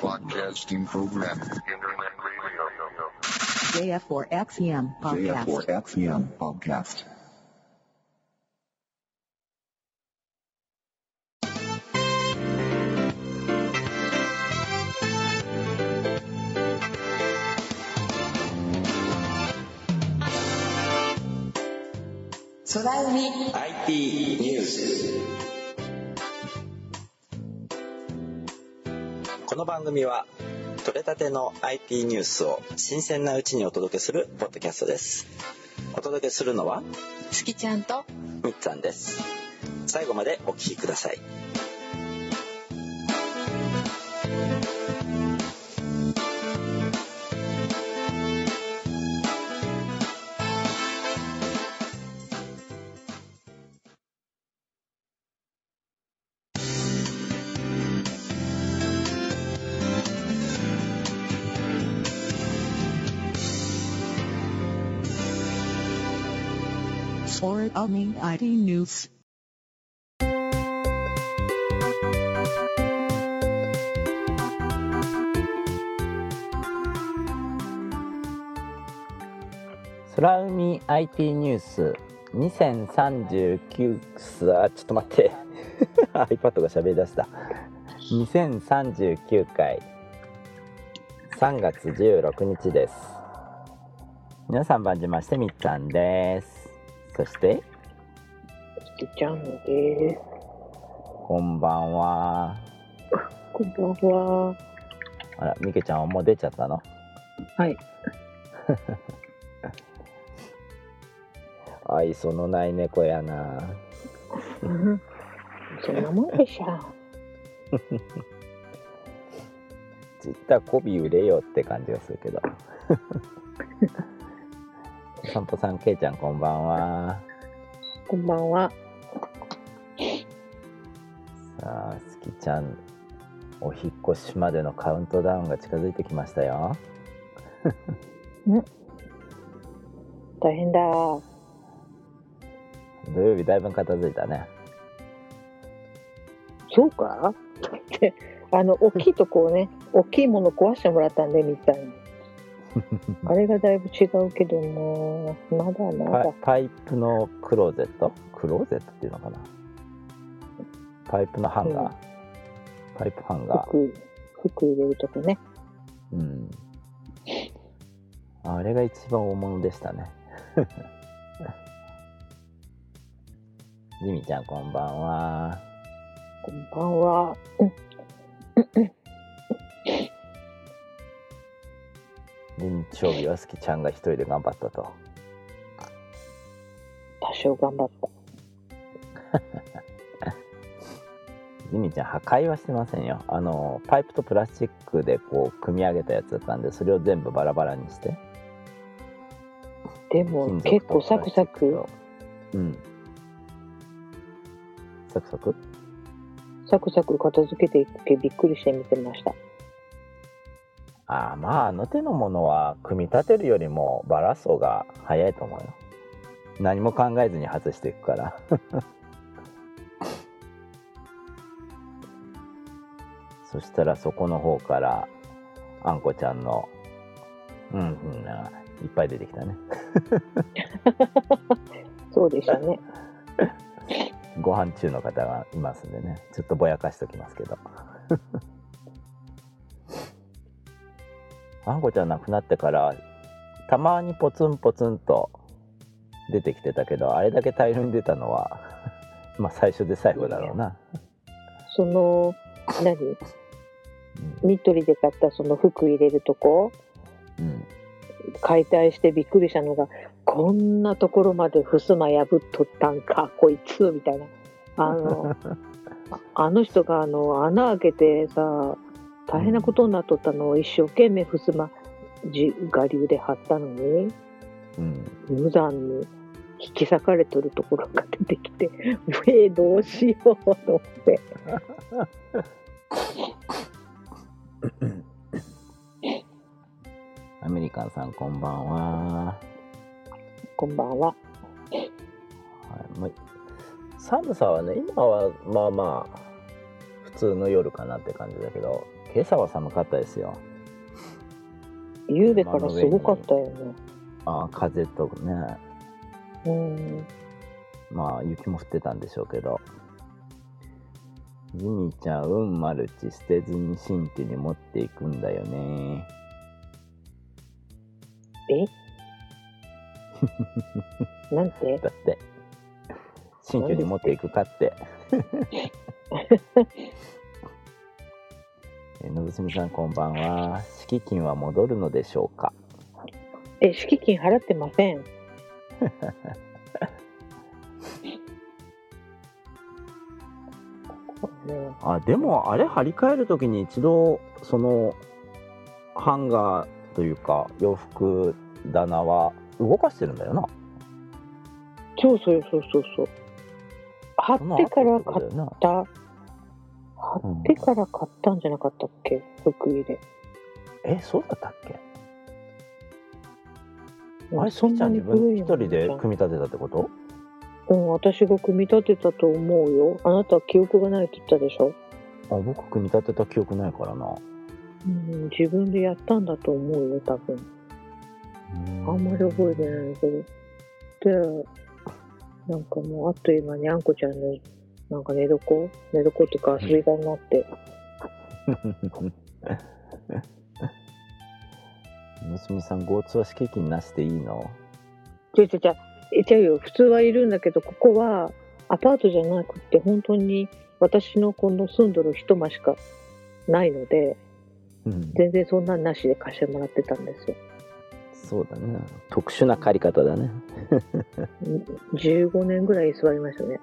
Broadcasting program. Internet radio. JF4XEM podcast. JF4XEM podcast. 空海 IT ニュース この番組は取れたての IT ニュースを新鮮なうちにお届けするポッドキャストです。お届けするのは月ちゃんとみっつぁんです。最後までお聞きください空海 IT News. 空海 IT ニュース2039すあちょっと待って。iPad が喋り出した。2039回。3月16日です。皆さん番じましてみっちゃんです。そして？月ちゃんです。こんばんはこんばんは。あらみけちゃんはもう出ちゃったの？はい。愛想のない猫やなうんそんなもんでしょ。ちったら媚び売れよって感じがするけどお散歩さんけいちゃんこんばんはこんばんは。さあすきちゃんお引っ越しまでのカウントダウンが近づいてきましたよ大変だ。土曜日だいぶ片付いたねそうか？って、あの、大きいとこをね、大きいもの壊してもらったんで、みたいに。あれがだいぶ違うけども、まだまパだ。パイプのクローゼット？クローゼットっていうのかな？パイプのハンガー、うん。パイプハンガー。服、服入れるとこね。うん。あれが一番大物でしたね。ジミちゃんこんばんは。こんばんは。日曜日はすきちゃんが一人で頑張ったと。多少頑張った。ジミちゃん破壊はしてませんよ。あのパイプとプラスチックでこう組み上げたやつだったんでそれを全部バラバラにして。でも、結構サクサク、うん。サクサク？サクサク片付けていくけびっくりして見てました。ああまああの手のものは組み立てるよりもバラす方が早いと思うよ。何も考えずに外していくから。そしたらそこの方からあんこちゃんのうんうんないっぱい出てきたね。そうでしたね。ご飯中の方がいますんでね。ちょっとぼやかしときますけどあんこちゃん亡くなってからたまにポツンポツンと出てきてたけどあれだけ大量に出たのは まあ最初で最後だろうな。その、何？ニトリで買ったその服入れるとこ、うん、うん。解体してびっくりしたのが、こんなところまで襖破っとったんか、こいつ、みたいな。あの、あの人があの穴開けてさ、大変なことになっとったのを一生懸命襖、じ我流で貼ったのに、うん、無残に引き裂かれとるところが出てきて、えー、どうしようと思って。アメリカンさんこんばんはこんばんは。はいまあ、寒さはね今はまあまあ普通の夜かなって感じだけど今朝は寒かったですよ夕べからすごかったよね。ああ風とねうん。まあ雪も降ってたんでしょうけどジミーちゃんうんマルチ捨てずに新居に持っていくんだよねえなんてだって新居に持っていくかってのぶすみさんこんばんは敷金は戻るのでしょうか？え、敷金払ってません。ね あでもあれ張り替える時に一度そのハンガーというか洋服棚は動かしてるんだよなそうそうそうそうそう。貼ってから後買った。貼ってから買ったんじゃなかったっけ？福井で。えそうだったっけ？うんあれそんなに古いの一人で組み立てたってこと？うん、私が組み立てたと思うよ。あなたは記憶がないって言ったでしょ？あ僕組み立てた記憶ないからなうん、自分でやったんだと思うよ、多分。あんまり覚えてないけど。で、なんかもうあっという間にあんこちゃんのなんか寝床寝床っていうか遊び場になって、娘さん GoTo は敷金なしでいいの？ちょいちょいちょい、えちゃうよ、普通はいるんだけど、ここはアパートじゃなくて、本当に私のこの住んどる一間しかないので、うん。全然そんなんなしで貸してもらってたんですよ。そうだね特殊な借り方だね。15年ぐらい居座りましたね。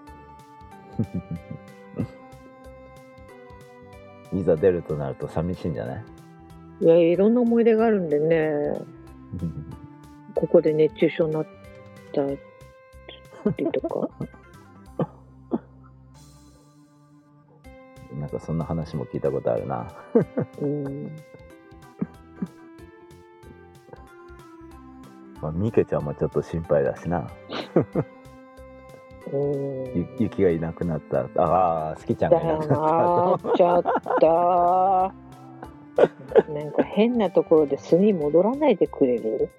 いざ出るとなると寂しいんじゃない？いや、いろんな思い出があるんでね、ここで熱中症になったりとか。なんかそんな話も聞いたことあるなうん。まあ、ミケちゃんもちょっと心配だしな雪がいなくなったああ好きちゃんがいなくなったな、ちょっと。なんか変なところで巣に戻らないでくれる？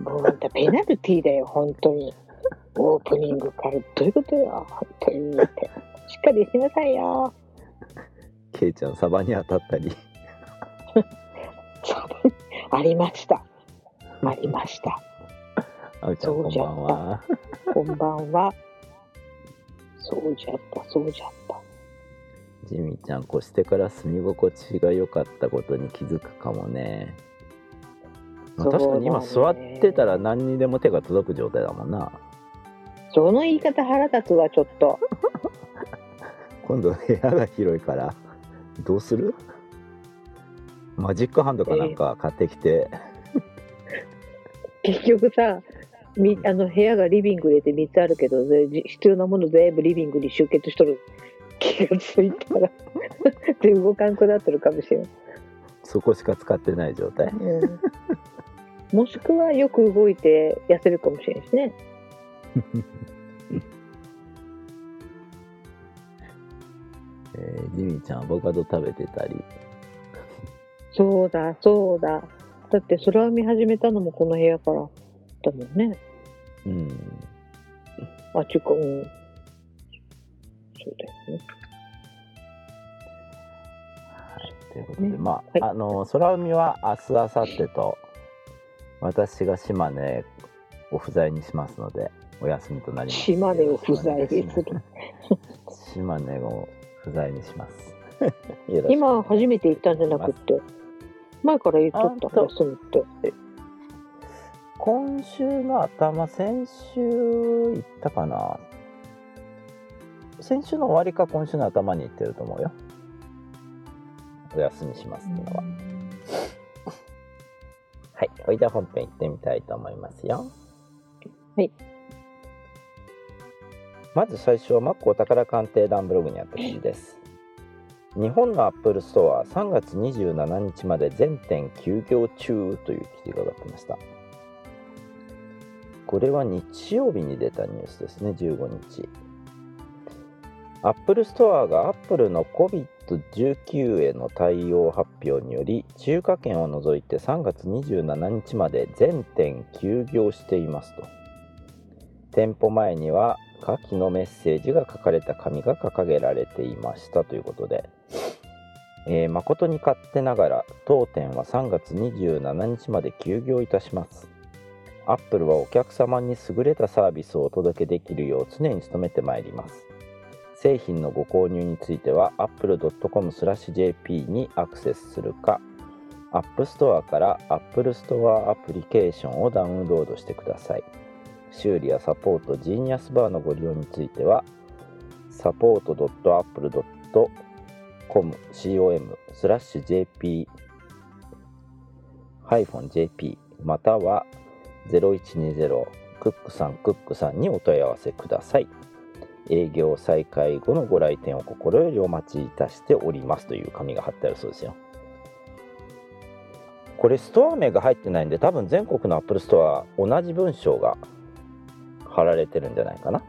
もうあんたペナルティーだよ、本当に。オープニングから。どういうことよ、本当に。しっかりしなさいよ。ケイちゃんサバに当たったりありました。ありました。あうちゃんこんばんはこんばんは。そうじゃった、そうじゃった。ジミーちゃん越してから住み心地が良かったことに気づくかもね。まあ確かに今座ってたら何にでも手が届く状態だもんな。その言い方腹立つわ、ちょっと。今度部屋が広いから。どうする？マジックハンドかなんか買ってきて、結局さ、みあの部屋がリビング入れて3つあるけど、必要なもの全部リビングに集結しとる気がついたら、で動かんくなってるかもしれん。そこしか使ってない状態うん、もしくはよく動いて痩せるかもしれんしね。えージミーちゃんアボカド食べてたりそうだ、そうだ。だって空を見始めたのもこの部屋からだもんね。うんあ、ちゅうか、うん。そうだよね。ということで、ねまあ、はいあの空海は明日明後日と私が島根を不在にしますのでお休みとなります島根を不在にする。島根を不在にします 今初めて行ったんじゃなくって、前から言っとった休むって。今週の頭先週行ったかな？先週の終わりか今週の頭に行ってると思うよ。お休みしますっていうのは、はい。ほいで本編行ってみたいと思いますよ。はい。まず最初は Mac お宝鑑定団ブログにあった記事です。日本のアップルストア3月27日まで全店休業中という記事が上がってましたこれは日曜日に出たニュースですね。15日。Apple Store が Apple の COVID-19 への対応発表により中華圏を除いて3月27日まで全店休業していますと。店舗前には下記のメッセージが書かれた紙が掲げられていましたということで、えー誠に勝手ながら当店は3月27日まで休業いたします。アップルはお客様に優れたサービスをお届けできるよう常に努めてまいります。製品のご購入については apple.com/jp にアクセスするか App Store から Apple Store アプリケーションをダウンロードしてください。修理やサポートジーニアスバーのご利用については support.apple.com com/jp -jp または0120クックさんクックさんにお問い合わせください。営業再開後のご来店を心よりお待ちいたしておりますという紙が貼ってあるそうですよ。これストア名が入ってないんで多分全国のアップルストア同じ文章が貼られてるんじゃないかな、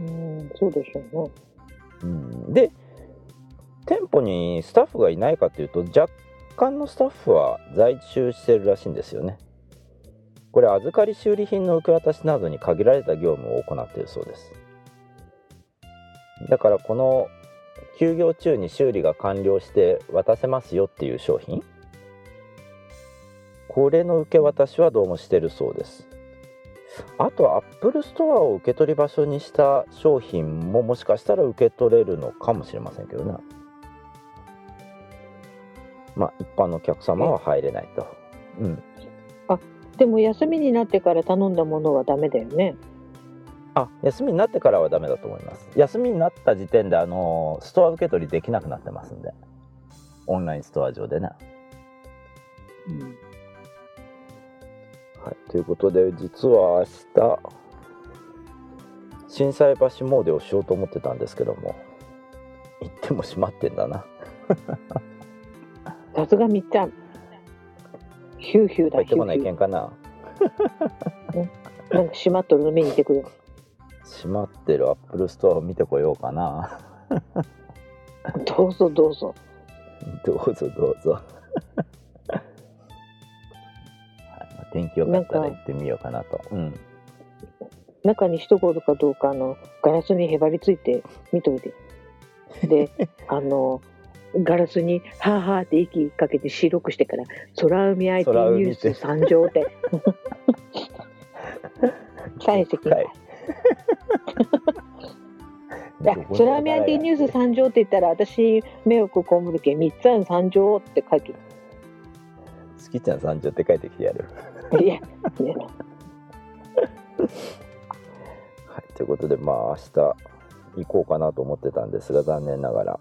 うん、そうでしょうね。うん、で店舗にスタッフがいないかというと若干のスタッフは在中してるらしいんですよねこれ預かり修理品の受け渡しなどに限られた業務を行っているそうです。だからこの休業中に修理が完了して渡せますよっていう商品これの受け渡しはどうもしてるそうです。あとアップルストアを受け取り場所にした商品ももしかしたら受け取れるのかもしれませんけどね。まあ一般のお客様は入れないと。うん。あでも休みになってから頼んだものはダメだよね。あ休みになってからはダメだと思います。休みになった時点であのストア受け取りできなくなってますんで。オンラインストア上でね。うん、はい、ということで実は明日心斎橋詣でをしようと思ってたんですけども行っても閉まってんだな。さすがみっちゃん。ヒューヒューだ入ってこないけんかななんか閉まっとるの見に行ってくる。閉まってるアップルストアを見てこようかなどうぞどうぞ。どうぞどうぞ天気良かったら行ってみようかなとうん中に人がおるかどうかあのガラスにへばりついて見といて。で、あのガラスに「はあはあ」って息かけて白くしてから「空海 IT ニュース参上」って。返してきはい。いや、空海 IT ニュース参上って言ったら、私、目をこむるけん、三つあん参上って書いて好きちゃん三条って書いてきてやる。る。いや、ね、はい、ということでまあ明日行こうかなと思ってたんですが残念ながら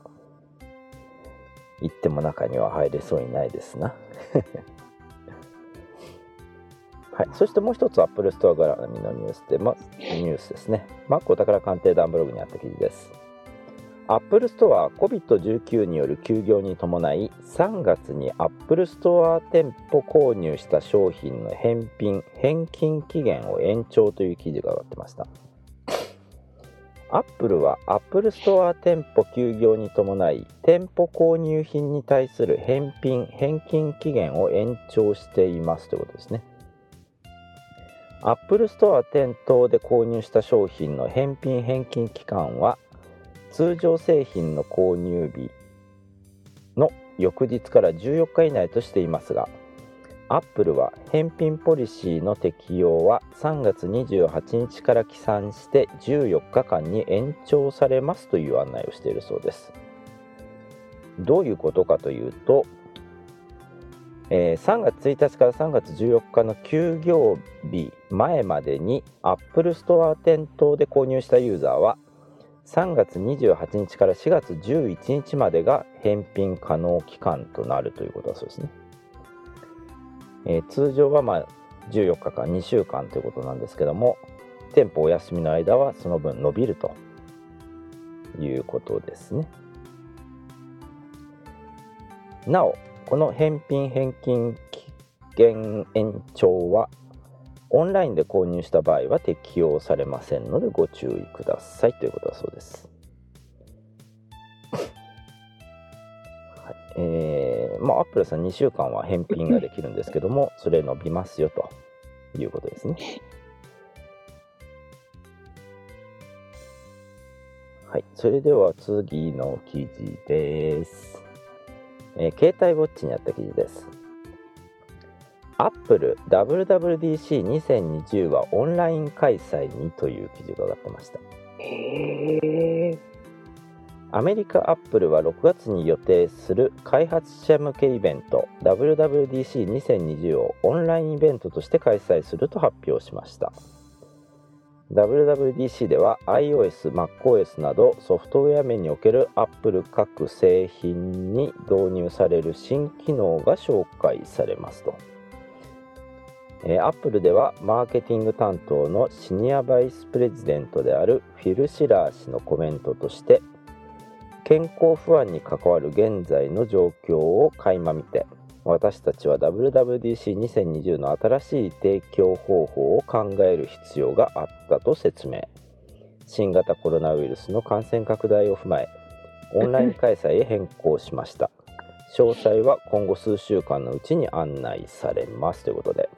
行っても中には入れそうにないですな はい、そしてもう一つアップルストア絡みのニュースで、ま、ニュースですね。 Mac お宝鑑定団ブログにあった記事です。アップルストア COVID-19 による休業に伴い3月にアップルストア店舗購入した商品の返品返金期限を延長という記事が上がってましたアップルはアップルストア店舗休業に伴い店舗購入品に対する返品返金期限を延長していますということですね。アップルストア店頭で購入した商品の返品返金期間は通常製品の購入日の翌日から14日以内としていますがアップルは返品ポリシーの適用は3月28日から起算して14日間に延長されますという案内をしているそうですどういうことかというとえー3月1日から3月14日の休業日前までに Apple Store 店頭で購入したユーザーは3月28日から4月11日までが返品可能期間となるということだそうですね。えー通常はまあ14日間2週間ということなんですけども店舗お休みの間はその分伸びるということですね。なおこの返品返金期限延長はオンラインで購入した場合は適用されませんのでご注意くださいということだそうです。えーまあ、アップルさん2週間は返品ができるんですけども、それ伸びますよということですね。はい、それでは次の記事です。えー携帯ウォッチにあった記事です。アップル WWDC2020 はオンライン開催にという記事が上がってました。へえ。アメリカアップルは6月に予定する開発者向けイベント WWDC2020 をオンラインイベントとして開催すると発表しました。WWDC では iOS、MacOS などソフトウェア面におけるアップル各製品に導入される新機能が紹介されますと。えーアップルではマーケティング担当のシニアバイスプレジデントであるフィル・シラー氏のコメントとして健康不安に関わる現在の状況を垣間見て私たちは WWDC2020 の新しい提供方法を考える必要があったと説明。新型コロナウイルスの感染拡大を踏まえオンライン開催へ変更しました。詳細は今後数週間のうちに案内されます。ということで、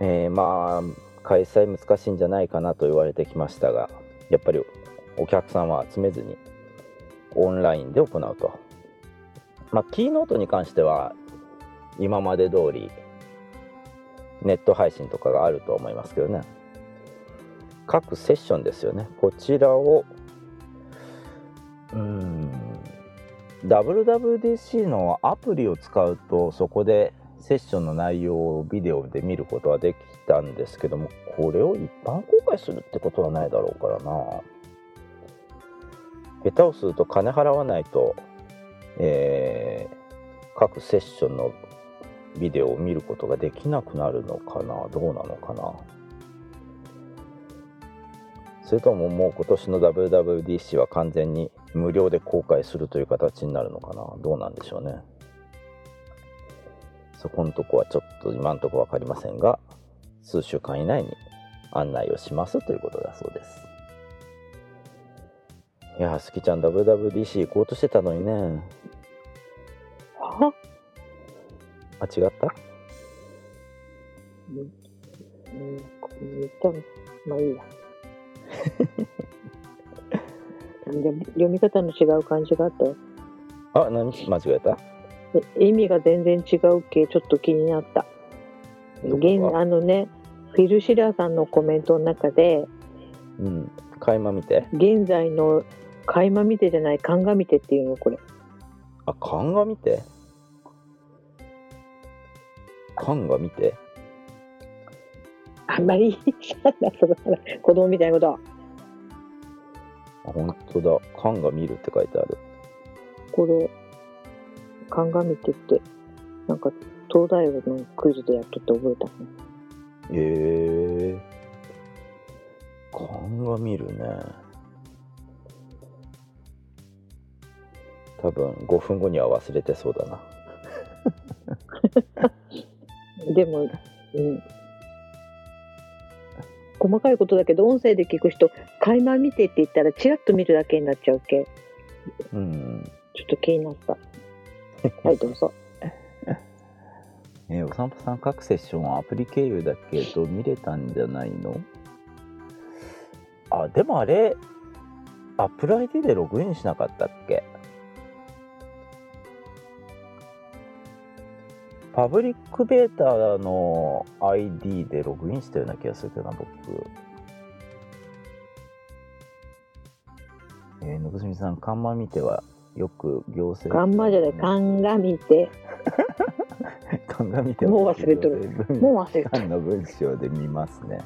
えーまあ開催難しいんじゃないかなと言われてきましたがやっぱりお客さんは集めずにオンラインで行うと。まあキーノートに関しては今まで通りネット配信とかがあると思いますけどね。各セッションですよね。こちらをうん WWDC のアプリを使うとそこでセッションの内容をビデオで見ることはできたんですけどもこれを一般公開するってことはないだろうからな。下手をすると金払わないと、えー各セッションのビデオを見ることができなくなるのかな？どうなのかな？それとももう今年の WWDC は完全に無料で公開するという形になるのかな？どうなんでしょうね。そこのとこはちょっと今のとこ分かりませんが数週間以内に案内をしますということだそうです。いやーすきちゃん WWDC 行こうとしてたのにねは？あ違った？うん、うん、言ったのまあいいや。でも読み方の違う感じがあったよ。あ何間違えたえ意味が全然違うけちょっと気になった。どこ現があのね、フィル・シラーさんのコメントの中で、うん垣間見て現在の垣間見てじゃない鑑みてっていうのこれ。あ鑑見て鑑見てあんまり子供みたいなこと。あ本当だ鑑見るって書いてあるこれ、鑑みてって、なんか東大王のクイズでやっとって覚えたの。へえ鑑見るね多分5分後には忘れてそうだな でも、うん。細かいことだけど、音声で聞く人、垣間見てって言ったら、チラッと見るだけになっちゃうけ？うんちょっと気になった。はい、どうぞ。えーお散歩さん各セッションはアプリ経由だけど見れたんじゃないの？あでもあれアップル ID でログインしなかったっけ？パブリックベータの ID でログインしたような気がするけどな僕えー、のぶすみさん、看板見てはよく行政ガンマじゃない、鑑みて。鑑見てはもう忘れとるもう忘れた。間の文章で見ますね。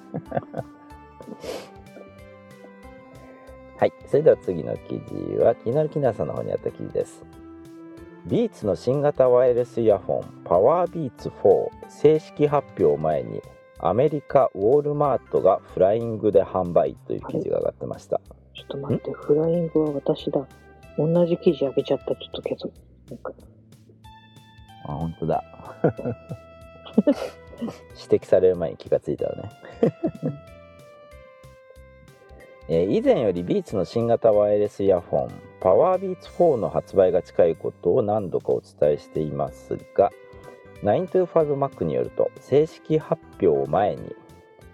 はい、それでは次の記事は気になるキナさんの方にあった記事です。ビーツの新型ワイヤレスイヤホンパワービーツ4正式発表を前にアメリカウォールマートがフライングで販売という記事が上がってました。ちょっと待って、フライングは私だ。同じ記事あげちゃった、ちょっとけど。なんかあ、本当だ。指摘される前に気がついたわね、えー以前よりビーツの新型ワイヤレスイヤホンパワービーツ4の発売が近いことを何度かお伝えしていますが 925Mac によると正式発表を前に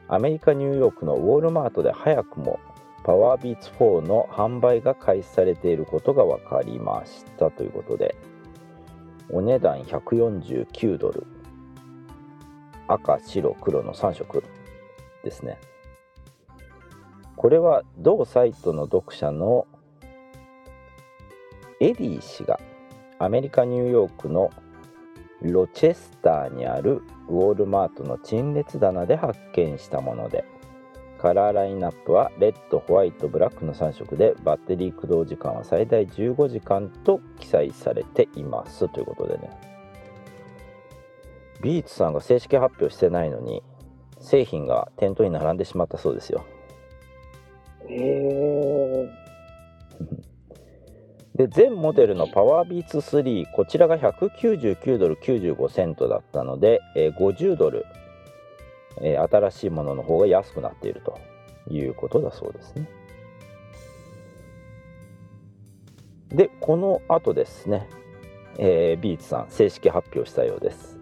アメリカ・ニューヨークのウォールマートで早くもパワービーツ4の販売が開始されていることが分かりましたということでお値段149ドル。赤白黒の3色ですね。これは同サイトの読者のエディ氏がアメリカ・ニューヨークのロチェスターにあるウォールマートの陳列棚で発見したものでカラーラインナップはレッド、ホワイト、ブラックの3色でバッテリー駆動時間は最大15時間と記載されていますということでねビーツさんが正式発表してないのに製品が店頭に並んでしまったそうですよへえ。で全モデルのパワービーツ3こちらが199ドル95セントだったので、えー50ドル、えー新しいものの方が安くなっているということだそうですね。でこの後ですね、えービーツさん正式発表したようです、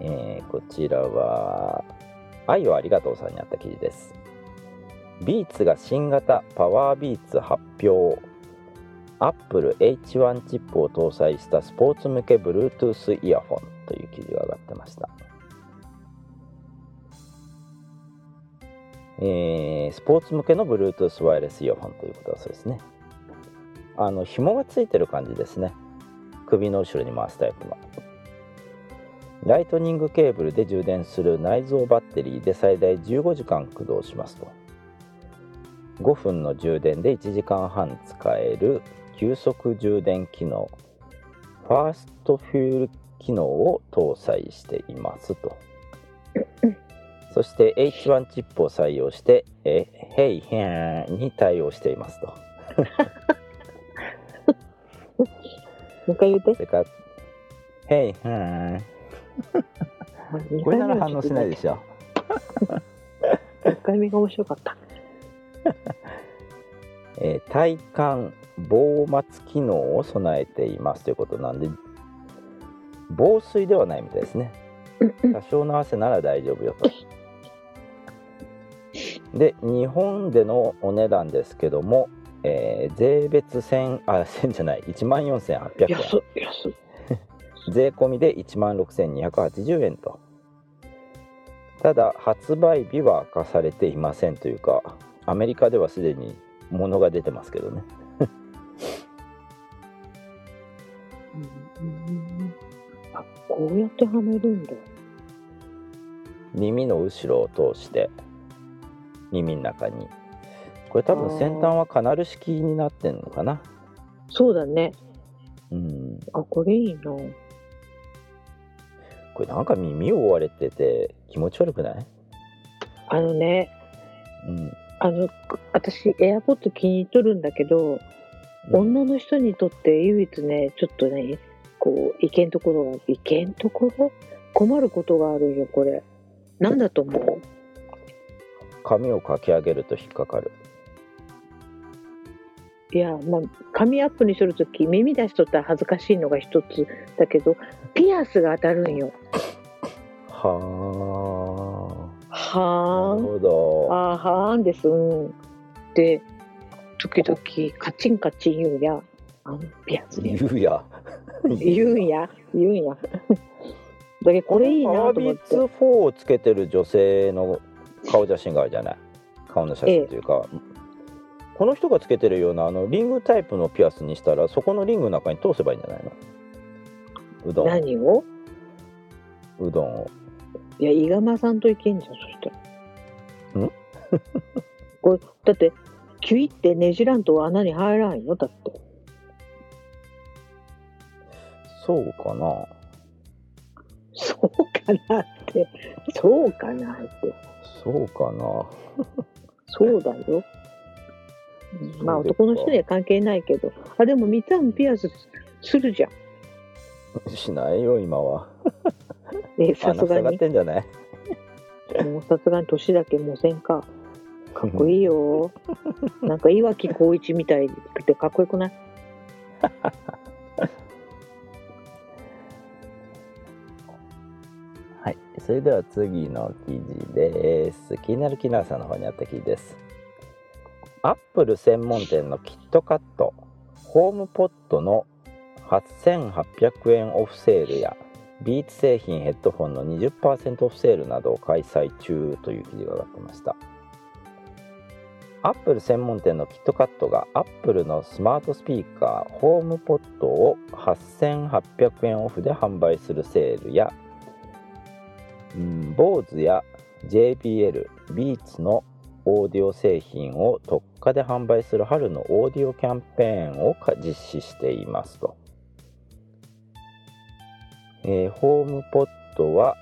えーこちらは愛をありがとうさんにあった記事です。Beats が新型 Powerbeats 発表。アップル H1 チップを搭載したスポーツ向け Bluetooth イヤホンという記事が上がってました、えースポーツ向けの Bluetooth ワイヤレスイヤホンということだそうですね。あの紐がついてる感じですね。首の後ろに回すタイプの。 Lightning ケーブルで充電する内蔵バッテリーで最大15時間駆動しますと。5分の充電で1時間半使える急速充電機能。ファーストフュール機能を搭載していますと。そして H1 チップを採用してえ「ヘイヘーン」に対応していますと。もう一回言って。そ。れから「ヘイヘーン」これなら反応しないでしょ。1回目が面白かった。えー体感防末機能を備えています。ということなんで防水ではないみたいですね。多少の汗なら大丈夫よと。で日本でのお値段ですけども、えー税別1000あ1000じゃない1万4800円。安い、安い。税込みで1万6280円と。ただ発売日は明かされていませんというかアメリカではすでに物が出てますけどね。うんあ、こうやってはめるんだ。耳の後ろを通して耳の中に。これ多分先端はカナル式になってんのかな？そうだね。うん。あ、これいいな。これなんか耳を覆われてて気持ち悪くない？あのね、うんあの、私、エアポッド気に入っとるんだけど、女の人にとって唯一ね、ちょっとね、こう、いけんところが、いけんところ？困ることがあるよ、これ。なんだと思う？髪をかき上げると引っかかる。いや、まあ、髪アップにするとき、耳出しとったら恥ずかしいのが一つだけど、ピアスが当たるんよ。はあはーん。なるほどあーはーんです。うん。で、時々カチンカチン言うや。あのピアスで。言うや 言うんや。言うんや。だけどこれいいパなと思って。4をつけてる女性の顔写真があるじゃない？顔の写真というか、この人がつけてるようなあのリングタイプのピアスにしたらそこのリングの中に通せばいいんじゃないの？うどん何を？うどんをいや、伊賀さんといけんじゃん、そしたら。ん？これ、だって、キュイってねじらんと穴に入らんよ、だって。そうかなそうかなって。そうかなって。そうかなそうだよ。まあ男の人には関係ないけど。あ、でも三つ編みピアスするじゃん。しないよ今はえ、あな塞がっさすがに、てんじゃない？もうさすがに年だけもせんか。かっこいいよ。なんか岩城光一みたいってかっこよくない？はい、それでは次の記事です。気になるキナーさんの方にあった記事です。アップル専門店のキットカット、 HomePod の8800円オフセールや、 Beats 製品ヘッドフォンの20%オフセールなどを開催中という記事が上がってました。アップル専門店のキットカットがアップルのスマートスピーカー HomePod を8800円オフで販売するセールや、BOSE や JBL、ビーツのオーディオ製品を特価で販売する春のオーディオキャンペーンを実施していますと。えーホームポットは、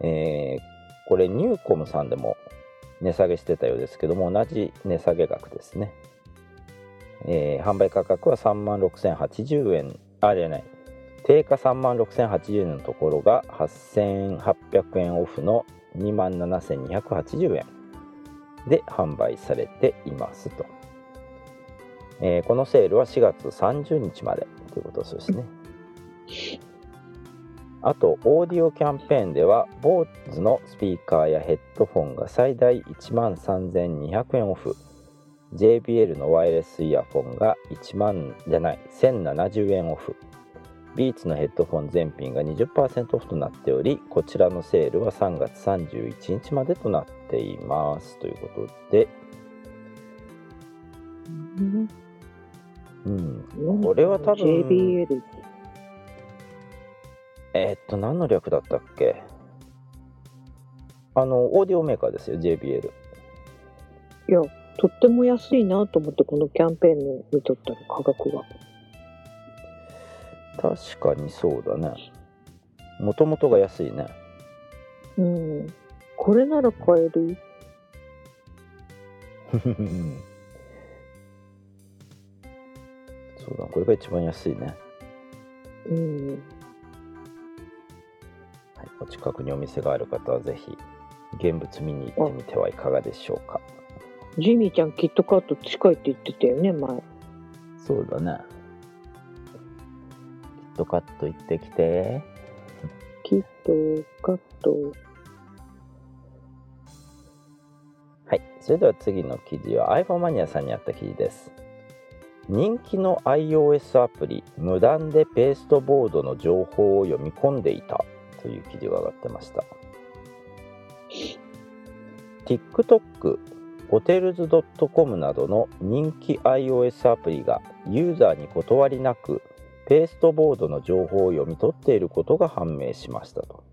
えーこれニューコムさんでも値下げしてたようですけども同じ値下げ額ですね。えー販売価格は3万6080円。あじゃない。定価3万6080円のところが8800円オフの2万7280円。で販売されていますと、えーこのセールは4月30日までということですね。あとオーディオキャンペーンでは BOSE のスピーカーやヘッドフォンが最大1万3200円オフ。JBL のワイヤレスイヤフォンが1万じゃない1070円オフ。ビーツのヘッドフォン全品が20%オフとなっておりこちらのセールは3月31日までとなっています。ということで、うん、これは多分 JBL。えーっと何の略だったっけ？あのオーディオメーカーですよ JBL いや、とっても安いなと思って、このキャンペーンの見とったら価格が。確かにそうだねもともとが安いねうん。これなら買える？そうだこれが一番安いね、うん。はい、お近くにお店がある方はぜひ現物見に行ってみてはいかがでしょうか。ジミーちゃん、キットカット近いって言ってたよね、前。そうだねキットカット行ってきて。キットカット。はい。それでは次の記事は iPhone マニアさんにあった記事です。人気の iOS アプリ無断でペーストボードの情報を読み込んでいたという記事が上がってました TikTok、Hotels.com などの人気 iOS アプリがユーザーに断りなくペーストボードの情報を読み取っていることが判明しましたと。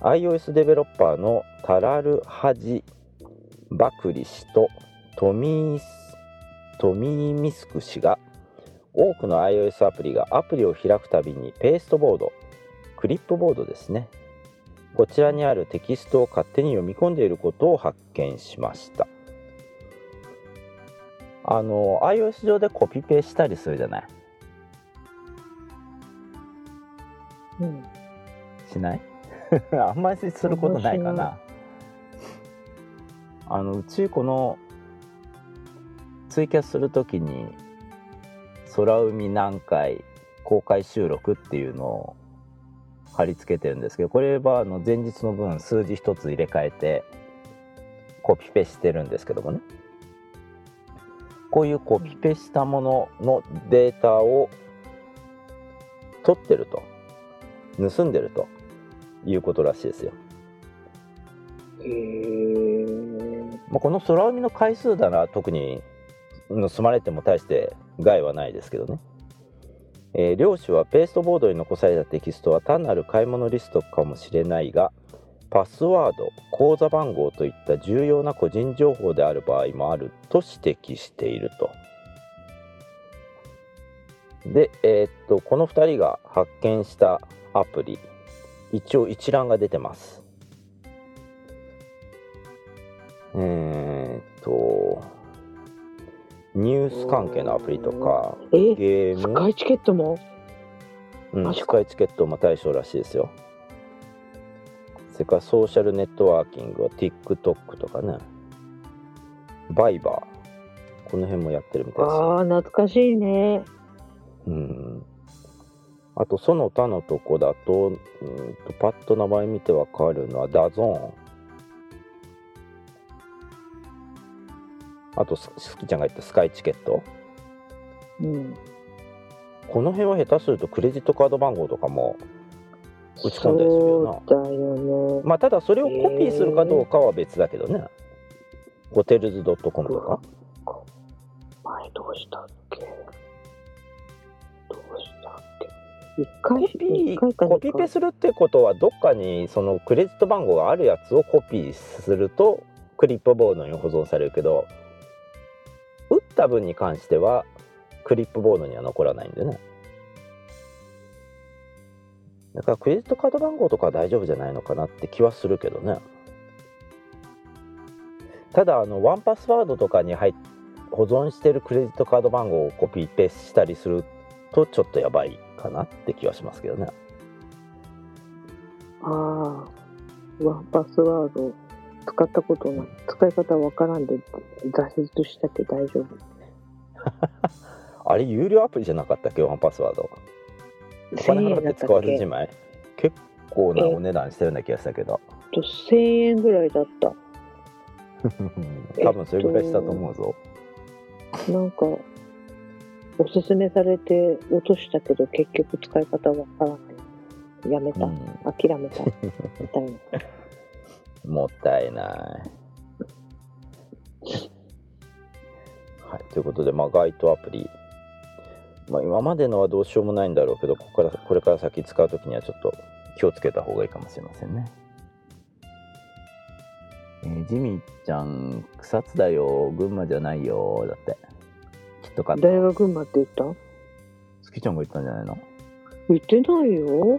iOS デベロッパーのタラル・ハジ・バクリ氏とトミートミー・ミスク氏が多くの iOS アプリがアプリを開くたびにペーストボードクリップボードですね。こちらにあるテキストを勝手に読み込んでいることを発見しました。あの iOS 上でコピペしたりするじゃない？うん。しない？あんまりすることないかな。あのうちこのツイキャスするときに空海何回公開収録っていうのを貼り付けてるんですけどこれはあの前日の分数字一つ入れ替えてコピペしてるんですけどもね。こういうコピペしたもののデータを取ってると。盗んでるということらしいですよ。へー。まあ、この空海の回数なら特に盗まれても大して害はないですけどね。えー漁師はペーストボードに残されたテキストは単なる買い物リストかもしれないがパスワード口座番号といった重要な個人情報である場合もあると指摘していると。で、えーっとこの2人が発見したアプリ一応一覧が出てます。えーっとニュース関係のアプリとかえゲーム。スカイチケットも？うん、スカイチケットも対象らしいですよ。それからソーシャルネットワーキングは TikTok とかね。 Viber。この辺もやってるみたいですよ。ああ、懐かしいね。うん。あとその他のとこだとうんとパッと名前見てわかるのは DAZNあとすすきちゃんが言ったスカイチケット。うん。この辺は下手するとクレジットカード番号とかも打ち込んだりするよそうだよね。まあただそれをコピーするかどうかは別だけどね、ホテルズ .com とか。前どうしたっけ？どうしたっけ？コピーコピペするってことはどっかにそのクレジット番号があるやつをコピーするとクリップボードに保存されるけど打った分に関してはクリップボードには残らないんでね。だからクレジットカード番号とかは大丈夫じゃないのかなって気はするけどね。ただあのワンパスワードとかに入っ保存してるクレジットカード番号をコピーペースしたりするとちょっとやばいかなって気はしますけどね。ああ、ワンパスワード。使ったことない。使い方わからんで挫折したって大丈夫。あれ有料アプリじゃなかったっけ？ワンパスワードお金1000払って使われるじまい結構なお値段してるような気がしたけどと1000円ぐらいだった。多分それぐらいしたと思うぞ、なんか、おすすめされて落としたけど結局使い方わからんでやめた。うん諦めた。みたいな。もったいない。はいということでまあ該当アプリ。まあ今までのはどうしようもないんだろうけどここからこれから先使う時にはちょっと気をつけた方がいいかもしれませんね。えージミーちゃん草津だよ。群馬じゃないよ。だって。きっとか誰が群馬って言った？スキちゃんが言ったんじゃないの？言ってないよ。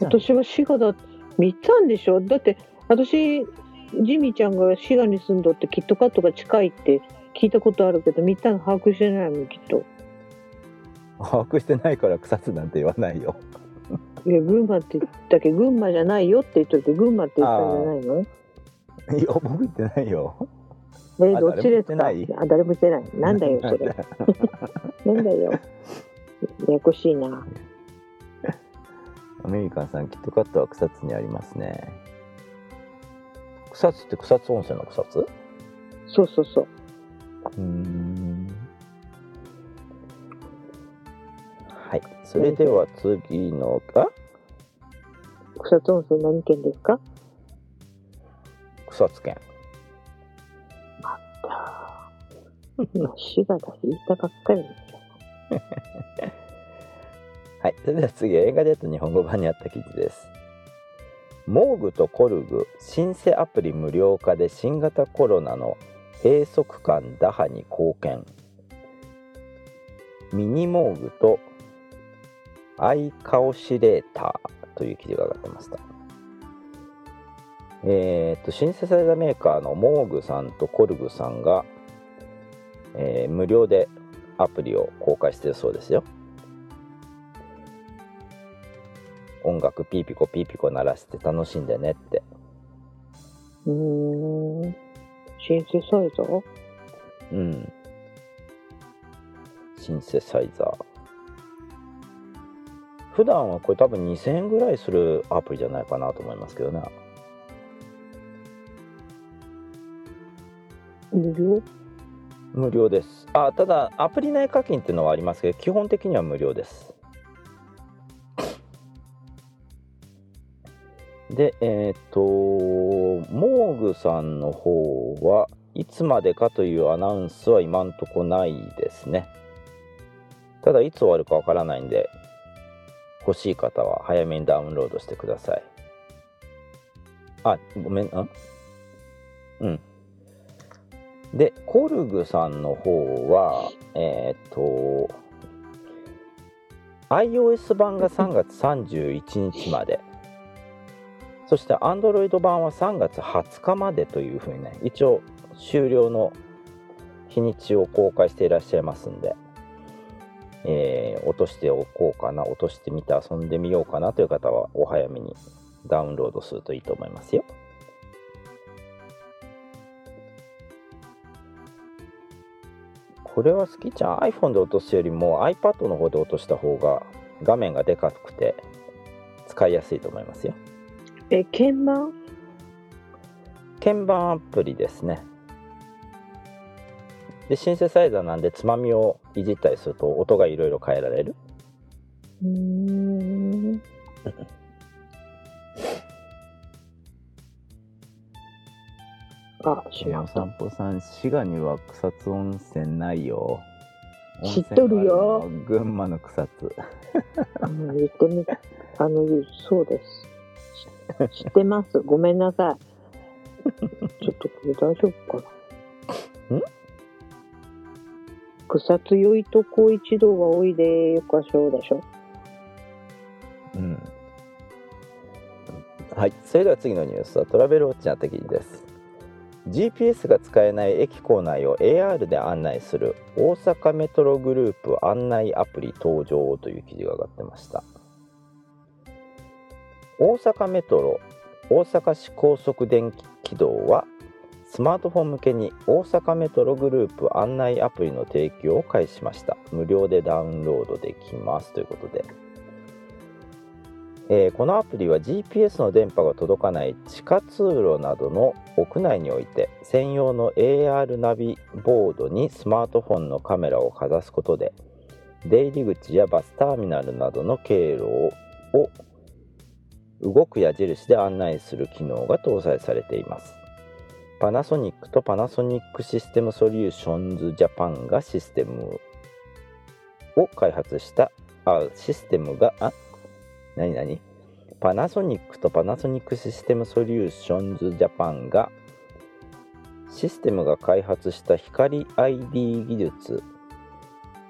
私は滋賀だ。見たんでしょ？だって、私、ジミーちゃんが滋賀に住んどってキットカットが近いって聞いたことあるけど、見たの把握してないもん、きっと。把握してないから草津なんて言わないよいや、群馬って言ったけ？ど、群馬じゃないよって言っとるけ？ど、群馬って言ったんじゃないの？いや僕言ってないよえあどっちですか？誰も言ってあ、誰も言ってない。なんだよ、それ。なんだよ。ややこしいな。アメリカンさんキットカットは草津にありますね。草津って草津温泉の草津？そうそうそう。うーん。はい。それでは次のあ草津温泉何県ですか？草津県。今、滋賀だ、言いたばっかり。はい。それでは次映画でと日本語版にあった記事です。モーグとコルグ申請アプリ無料化で新型コロナの閉塞感打破に貢献。ミニモーグとアイカオシレーターという記事が上がってました。えー、とシンセサイザーメーカーのモーグさんとコルグさんが、えー無料でアプリを公開してるそうですよ。音楽ピーピコピーピコ鳴らして楽しんでねって。うーん。シンセサイザー？うん。シンセサイザー。普段はこれ多分2000円ぐらいするアプリじゃないかなと思いますけどね。無料？無料です。あただアプリ内課金っていうのはありますけど基本的には無料ですでえっ、とモーグさんの方はいつまでかというアナウンスは今んとこないですね。ただいつ終わるかわからないんで欲しい方は早めにダウンロードしてください。あごめんあ？うん。でコルグさんの方はえっ、と iOS 版が3月31日まで。そして Android 版は3月20日までというふうにね一応終了の日にちを公開していらっしゃいますんでえー落としておこうかな落としてみて遊んでみようかなという方はお早めにダウンロードするといいと思いますよ。これは好きちゃん iPhone で落とすよりも iPad の方で落とした方が画面がでかくて使いやすいと思いますよ。え、鍵盤？鍵盤アプリですね。でシンセサイザーなんでつまみをいじったりすると音がいろいろ変えられる。うーん。あ、しまった。散歩さん滋賀には草津温泉ないよ。知っとるよ。群馬の草津。うん、あの、そうです。し知ってます。ごめんなさい。ちょっとこれ大丈夫かな。ん？草津よいとこ一同はおいでよかしょうでしょ。うんはいそれでは次のニュースはトラベルウォッチなった記事です GPS が使えない駅構内を AR で案内する大阪メトログループ案内アプリ登場という記事が上がってました大阪メトロ大阪市高速電気軌道はスマートフォン向けに大阪メトログループ案内アプリの提供を開始しました。無料でダウンロードできます。ということで。えーこのアプリは GPS の電波が届かない地下通路などの屋内において専用の AR ナビボードにスマートフォンのカメラをかざすことで出入り口やバスターミナルなどの経路をを動く矢印で案内する機能が搭載されています。パナソニックとパナソニックシステムソリューションズジャパンがシステムを開発したあシステムがあ何何パナソニックとパナソニックシステムソリューションズジャパンがシステムが開発した光 ID 技術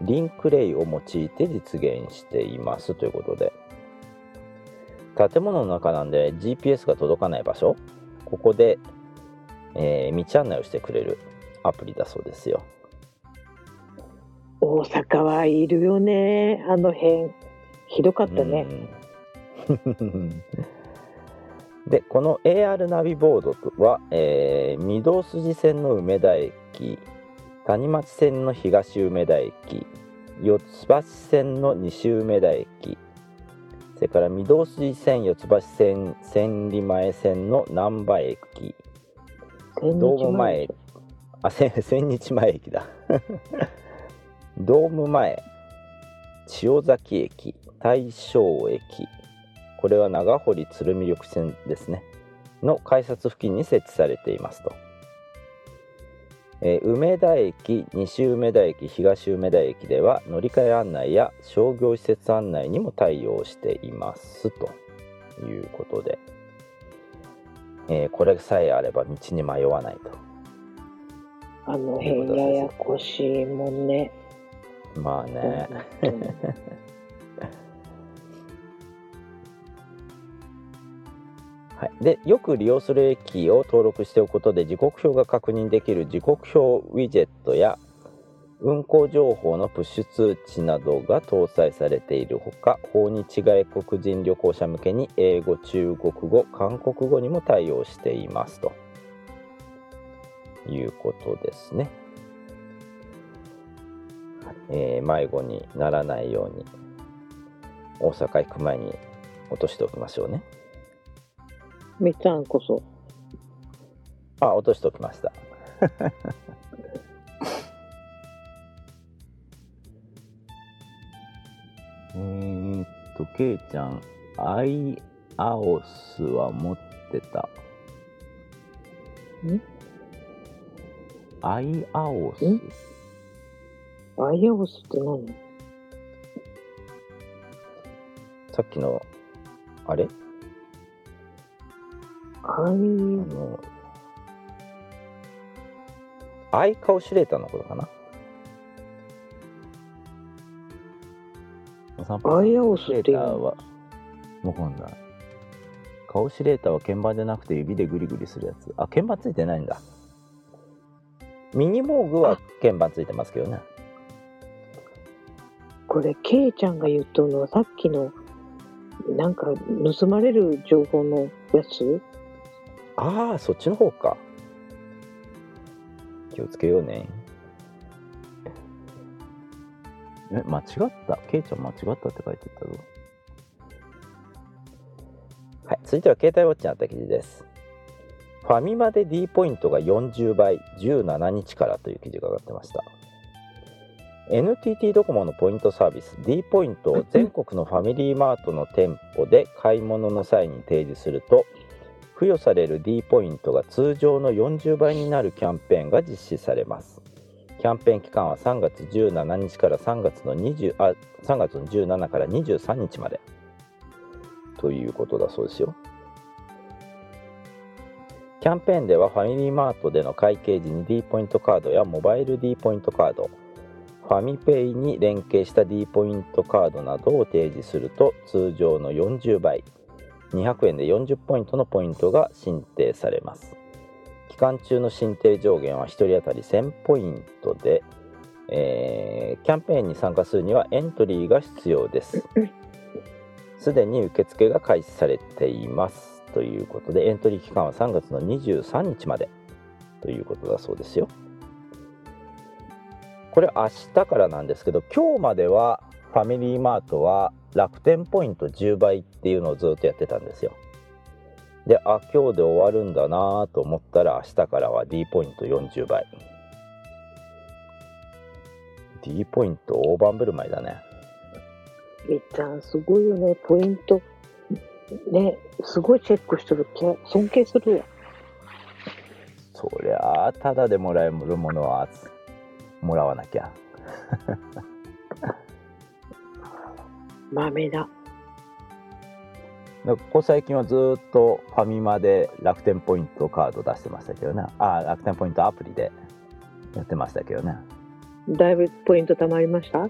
リンクレイを用いて実現していますということで。建物の中なんで GPS が届かない場所ここで、えー道案内をしてくれるアプリだそうですよ大阪はいるよね。あの辺。ひどかったね。うん でこの AR ナビボードは、えー御堂筋線の梅田駅谷町線の東梅田駅四ツ橋線の西梅田駅それから御堂筋線四ツ橋線千里前線の難波駅。千ドー日ム前あ千千日前駅だ。ドーム前千代崎駅。大正駅。これは長堀鶴見緑線ですね。の改札付近に設置されていますと、えー梅田駅西梅田駅東梅田駅では乗り換え案内や商業施設案内にも対応していますと。いうことで、えーこれさえあれば道に迷わないと。あの辺ややこしいもんね。まあね、はい、でよく利用する駅を登録しておくことで時刻表が確認できる時刻表ウィジェットや運行情報のプッシュ通知などが搭載されているほか訪日外国人旅行者向けに英語中国語韓国語にも対応しています。ということですね、えー迷子にならないように大阪行く前に落としておきましょうね。みっちゃんこそ。あ、落としておきました。えーっと、けいちゃん、アイアオスは持ってた。ん？アイアオスん？アイアオスって何？さっきの、あれ？アイあの、アイカオシュレーターのことかな？アイアオスシュレーターは、わかんない。カオシュレーターは鍵盤じゃなくて指でグリグリするやつ。あ、鍵盤ついてないんだ。ミニモーグは鍵盤ついてますけどね。ここれケイちゃんが言っとるのはさっきのなんか盗まれる情報のやつ？ああそっちの方か。気をつけようね。え間違った？ケイちゃん間違ったって書いてたぞ。はい続いては携帯ウォッチにあった記事です。ファミマで D ポイントが40倍17日からという記事が上がってました。NTT ドコモのポイントサービス D ポイントを全国のファミリーマートの店舗で買い物の際に提示すると付与される D ポイントが通常の40倍になるキャンペーンが実施されます。キャンペーン期間は3月17日から3月の20あ3月の17から23日まで。ということだそうですよ。キャンペーンではファミリーマートでの会計時に D ポイントカードやモバイル D ポイントカードファミペイに連携した D ポイントカードなどを提示すると通常の40倍。200円で40ポイントのポイントが申請されます。期間中の申請上限は1人当たり1000ポイントで、えーキャンペーンに参加するにはエントリーが必要です。すでに受付が開始されています。ということでエントリー期間は3月の23日までということだそうですよ。これ明日からなんですけど今日まではファミリーマートは楽天ポイント10倍っていうのをずっとやってたんですよ。であ今日で終わるんだなと思ったら明日からは D ポイント40倍。D ポイント大盤振る舞いだね。みっちゃんすごいよね。ポイントねすごいチェックしてるけ尊敬するわそりゃあただでもらえるものはもらわなきゃ豆だ。でここ最近はずっとファミマで楽天ポイントカード出してましたけどね。あ楽天ポイントアプリでやってましたけどね。だいぶポイント貯まりました？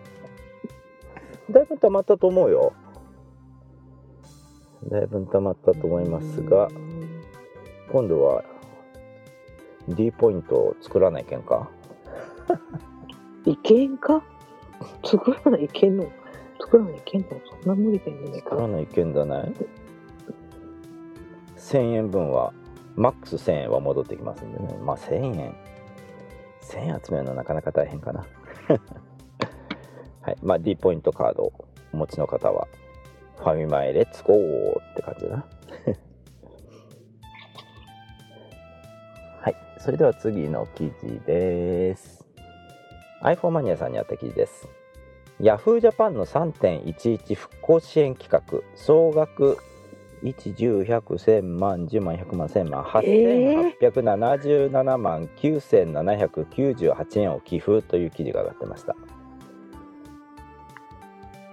だいぶ溜まったと思うよ。だいぶ溜まったと思いますが今度は D ポイントを作らないけんか？いけんか？作らないけんの？作らないけんのそんな無理でね。作らないけんだね1000円分はマックス1000円は戻ってきますんでね。まあ1000円。1000円集めるのはなかなか大変かな。はい。まあ D ポイントカードをお持ちの方はファミマへレッツゴーって感じだな。はい。それでは次の記事です。iPhone マニアさんにあった記事です。Yahoo! ジャパンの3.11復興支援企画総額1、10、100、1000万、10万、100万、1000万、8877万9798円を寄付という記事が上がってました。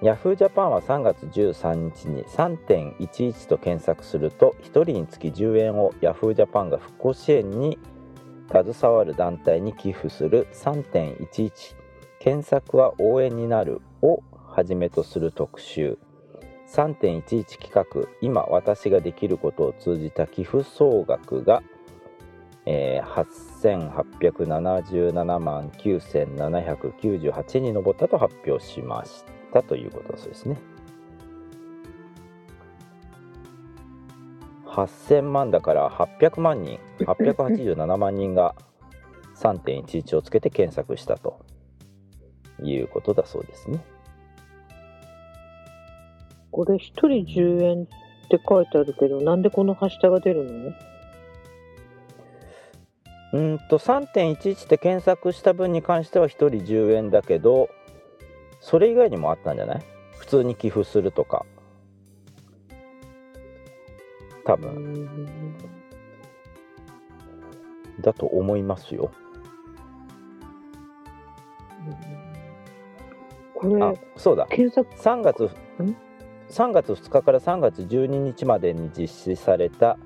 Yahoo! ジャパンは3月13日に3.11と検索すると1人につき10円を Yahoo! ジャパンが復興支援に携わる団体に寄付する3.11検索は応援になるをはじめとする特集。3.11企画。今私ができることを通じた寄付総額が、えー、8877万9798に上ったと発表しましたということですね。8000万だから800万人。887万人が3.11をつけて検索したと。いうことだそうですね。これ一人10円って書いてあるけどなんでこのはしたが出るの？うんと3.11って検索した分に関しては1人10円だけどそれ以外にもあったんじゃない？普通に寄付するとか。多分。だと思いますよこれあそうだ。検索。3月3月2日から3月12日までに実施された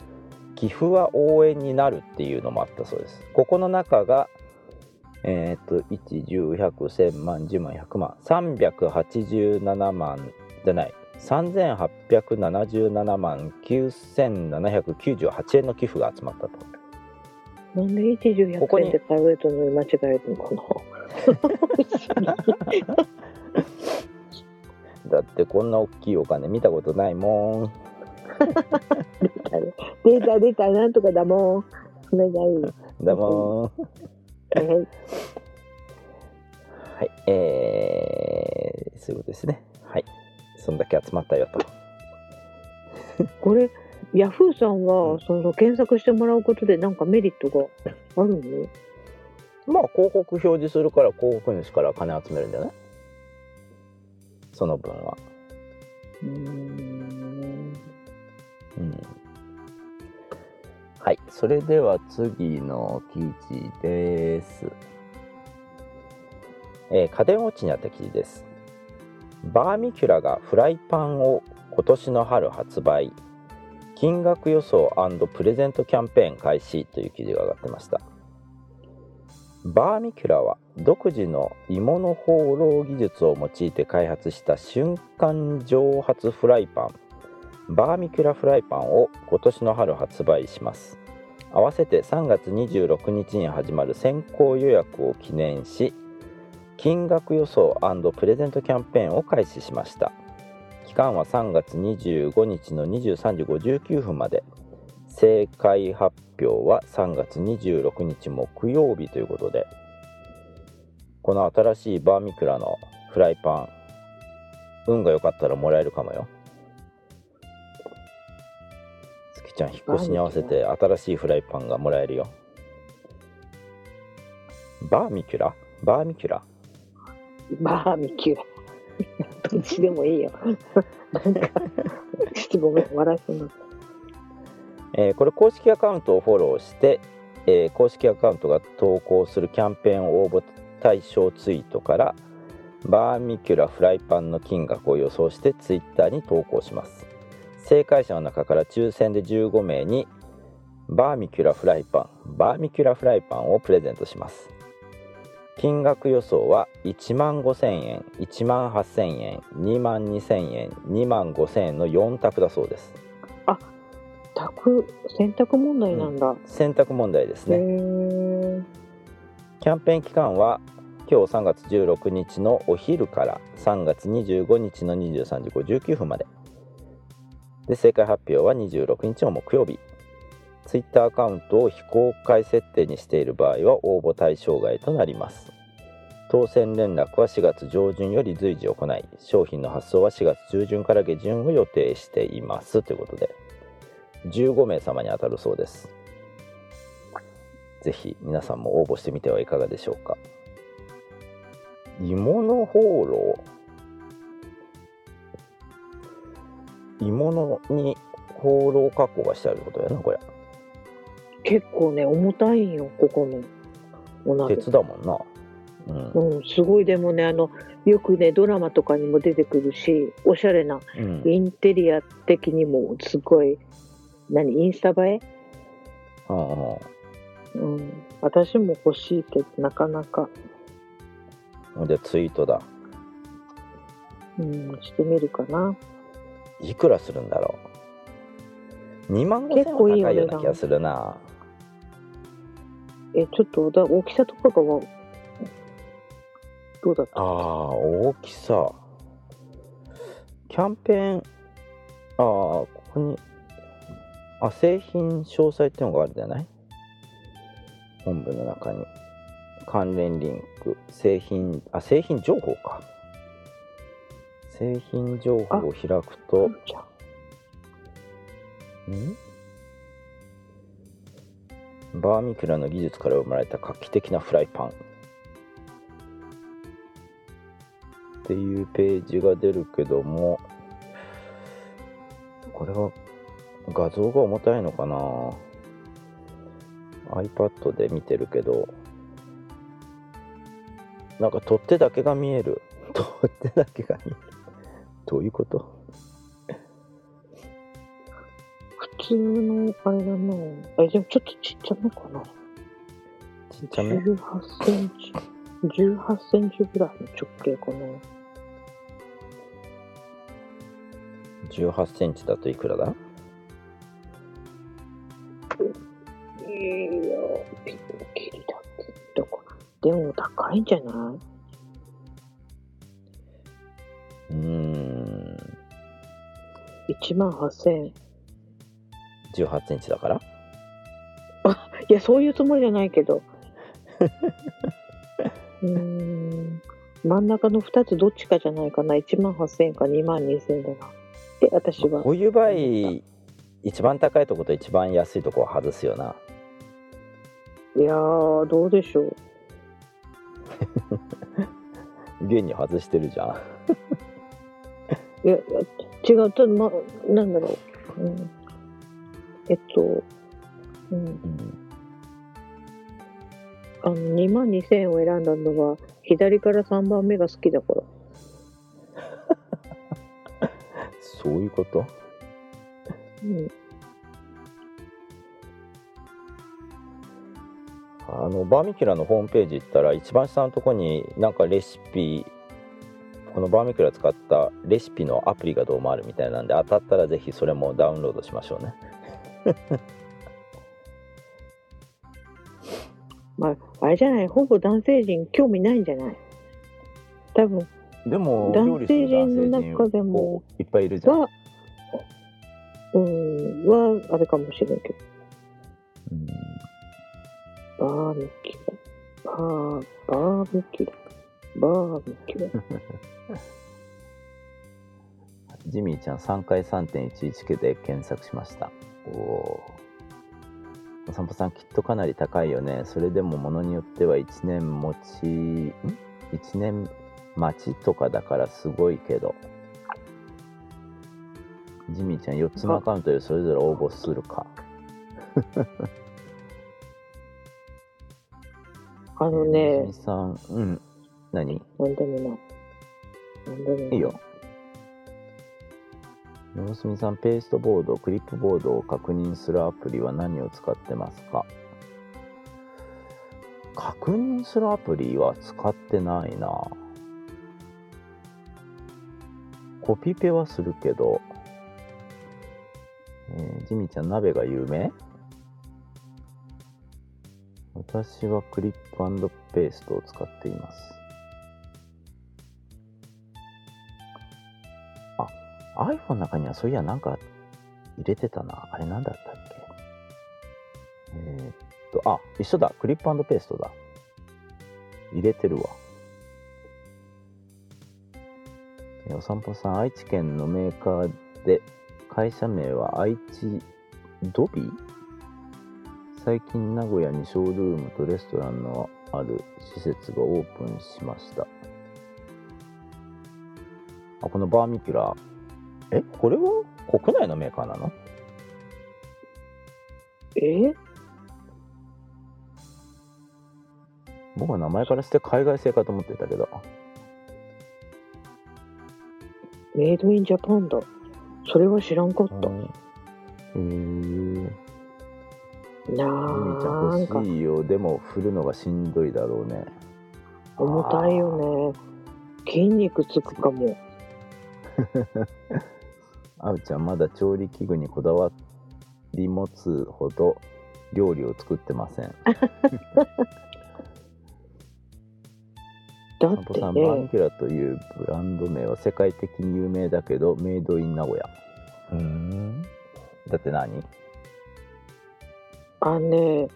寄付は応援になるっていうのもあったそうです。ここの中がえっ、と110100100万10万100万。387万じゃない。3877万9798円の寄付が集まったと。なんで一十ここに100円ってプライベートの間違えるのかな？だってこんな大きいお金見たことないもん。出た出たなんとかだもん。それがいい。だもん。はい。はいえー、そういうことですね。はい。そんだけ集まったよと。これヤフーさんはその検索してもらうことでなんかメリットがあるの？まあ広告表示するから広告主から金集めるんじゃない？その分は。うーん。うん。はいそれでは次の記事です。えー家電ウォッチにあった記事です。バーミキュラがフライパンを今年の春発売。金額予想プレゼントキャンペーン開始という記事が上がってましたバーミキュラは独自の芋の放浪技術を用いて開発した瞬間蒸発フライパン。バーミキュラフライパンを今年の春発売します。合わせて3月26日に始まる先行予約を記念し金額予想プレゼントキャンペーンを開始しました。期間は3月25日の23時59分まで。正解発表は3月26日木曜日ということでこの新しいバーミキュラのフライパン運が良かったらもらえるかもよ。月ちゃん引っ越しに合わせて新しいフライパンがもらえるよ。バーミキュラ？バーミキュラ？バーミキュラ？どっちでもいいよ。なんかごめん笑いそうになったえーこれ公式アカウントをフォローして、えー公式アカウントが投稿するキャンペーン応募対象ツイートからバーミキュラフライパンの金額を予想してツイッターに投稿します。正解者の中から抽選で15名にバーミキュラフライパンバーミキュラフライパンをプレゼントします。金額予想は1万5000円1万8000円2万2000円2万5000円の4択だそうです。あ択選択問題なんだ、選択問題ですねえキャンペーン期間は今日3月16日のお昼から3月25日の23時59分まで。で正解発表は26日の木曜日。ツイッターアカウントを非公開設定にしている場合は応募対象外となります。当選連絡は4月上旬より随時行い商品の発送は4月中旬から下旬を予定しています。ということで15名様に当たるそうです。ぜひ皆さんも応募してみてはいかがでしょうか。芋の放浪。芋のに放浪加工がしてあることやなこれ。結構ね重たいんよここの。お鍋。鉄だもんな。うん。うん、すごいでもねあのよくねドラマとかにも出てくるしおしゃれなうん。インテリア的にもすごい何インスタ映え、うんうん。うん、私も欲しいけどなかなか、ほんでツイートだ。うん、してみるかな。いくらするんだろう？2万5千は結構いい高いような気がするな。えちょっとだ大きさとかがわどうだった？あー大きさ。キャンペーンああここにあ製品詳細ってのがあるじゃない？本部の中に。関連リンク。製品あ製品情報か。製品情報を開くとん？バーミキュラの技術から生まれた画期的なフライパン。っていうページが出るけどもこれは画像が重たいのかな？iPad で見てるけど。なんか取っ手だけが見える。取っ手だけが見える。どういうこと？普通のあれだな。えでもちょっとちっちゃめかな。ちっちゃめ？18センチ。18センチぐらいの直径かな。18センチだといくらだ？でも高いんじゃない？うーん1万8000円。18センチだから？いや、そういうつもりじゃないけど。うーん。真ん中の2つどっちかじゃないかな。1万8000円か2万2000円だな。で、私はこ。ういう場合一番高いとこと一番安いとこは外すよないやー、どうでしょう。現に外してるじゃん。いや、違う、ただ、ま、なんだろう。うん、えっと、うん、うんあの、2万2000円を選んだのは、左から3番目が好きだから。そういうこと？うん、あのバーミキュラのホームページ行ったら一番下のとこになんかレシピこのバーミキュラ使ったレシピのアプリがどうもあるみたいなんで当たったらぜひそれもダウンロードしましょうね。まあ、あれじゃない、ほぼ男性陣興味ないんじゃない？多分、でも男性陣の中で陣もいっぱいいるじゃん、は、うん、は、あれかもしれんけど。うんバーミキュラ。バー、バーミキュラ。バーミキュラ。ジミーちゃん3回3.11で検索しましたおおお散歩さんきっとかなり高いよねそれでもものによっては1年持ちん？1年待ちとかだからすごいけどジミーちゃん4つのアカウントでそれぞれ応募するかあのねジミ、さんうん何？なんでもない。なんでもない。いいよ。野住さん、ペーストボード、クリップボードを確認するアプリは何を使ってますか？確認するアプリは使ってないな。コピペはするけど、えージミーちゃん、鍋が有名？私はクリップペーストを使っています。あ iPhone の中にはそういやなんか入れてたな。あれなんだったっけ？えーっと、あ、一緒だ。クリップペーストだ。入れてるわ。お散歩さん、愛知県のメーカーで、会社名は愛知ドビー？最近名古屋にショールームとレストランのある施設がオープンしました。あ、このバーミキュラえ、これは？国内のメーカーなの？え？僕は名前からして海外製かと思ってたけど。メイドインジャパンだ。それは知らんかった。へえー。なゆみちゃんなんか欲しいよ。でも振るのがしんどいだろうね。重たいよね。筋肉つくかも。あうちゃんまだ調理器具にこだわり持つほど料理を作ってません。だって散歩さん、バーミね、キュラというブランド名は世界的に有名だけど、メイドイン名古屋。うん。だって何？あのね、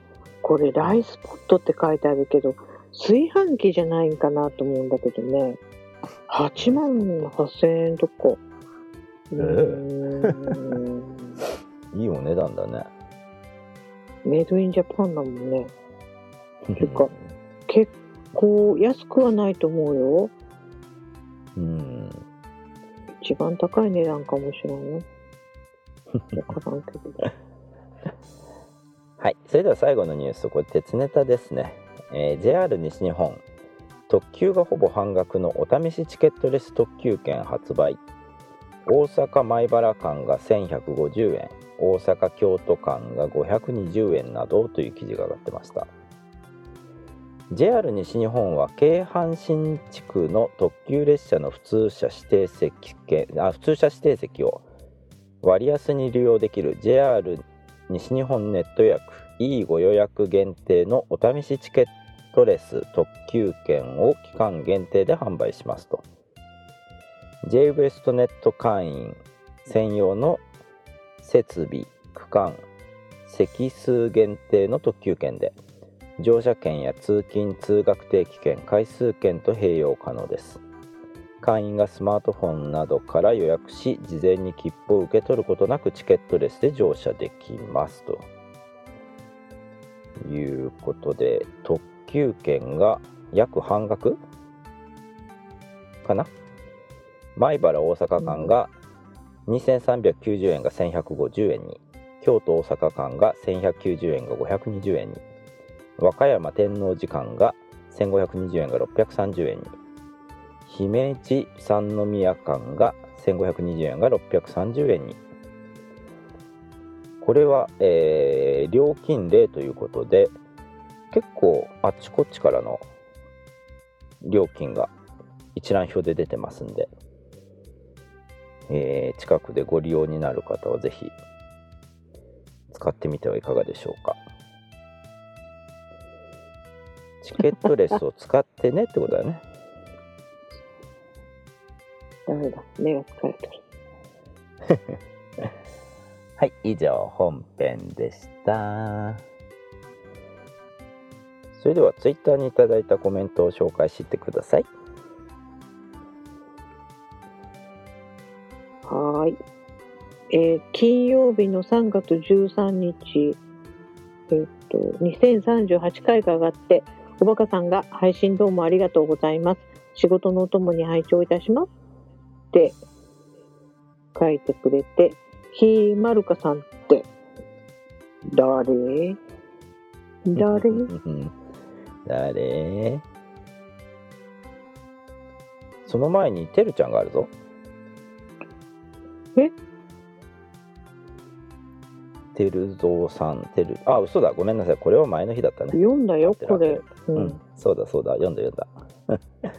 これライスポットって書いてあるけど、炊飯器じゃないんかなと思うんだけどね。8万8000円とか。うーんいいお値段だね。メイドインジャパンだもんね。てか結構安くはないと思うよ。うん。一番高い値段かもしれんよ。わからんけど。はい、それでは最後のニュース、これ鉄ネタですね。えー JR 西日本、特急がほぼ半額のお試しチケットレス特急券発売。大阪米原間が1150円、大阪京都間が520円などという記事が上がってました。JR 西日本は京阪神地区の特急列車の普通車指定席あ普通車指定席を割安に利用できる JR 西日本ネット予約 E ご予約限定のお試しチケットレス特急券を期間限定で販売しますと。J ウエストネット会員専用の設備区間席数限定の特急券で乗車券や通勤通学定期券回数券と併用可能です。会員がスマートフォンなどから予約し事前に切符を受け取ることなくチケットレスで乗車できますと。いうことで特急券が約半額かな？米原大阪間が2390円が1150円に。京都大阪間が1190円が520円に。和歌山天王寺間が1520円が630円に。姫路三宮間が1520円が630円に。これは、えー料金例ということで結構あちこちからの料金が一覧表で出てますんで、えー近くでご利用になる方はぜひ使ってみてはいかがでしょうか。チケットレスを使ってねってことだよね。ダメだ。目が疲れてる。はい以上本編でしたそれではツイッターにいただいたコメントを紹介してくださいはーい。えー金曜日の3月13日、えっと、2038回が上がって、おばかさんが配信どうもありがとうございます。仕事のお供に拝聴いたします。って書いてくれて、ひまるかさんって、誰？誰？う ん誰？その前にてるちゃんがあるぞ。え？てるぞうさんてるあ嘘だ。ごめんなさい。これは前の日だったね。読んだよ、これ。ううん。ん、そうだそうだ。読んだ読んだ。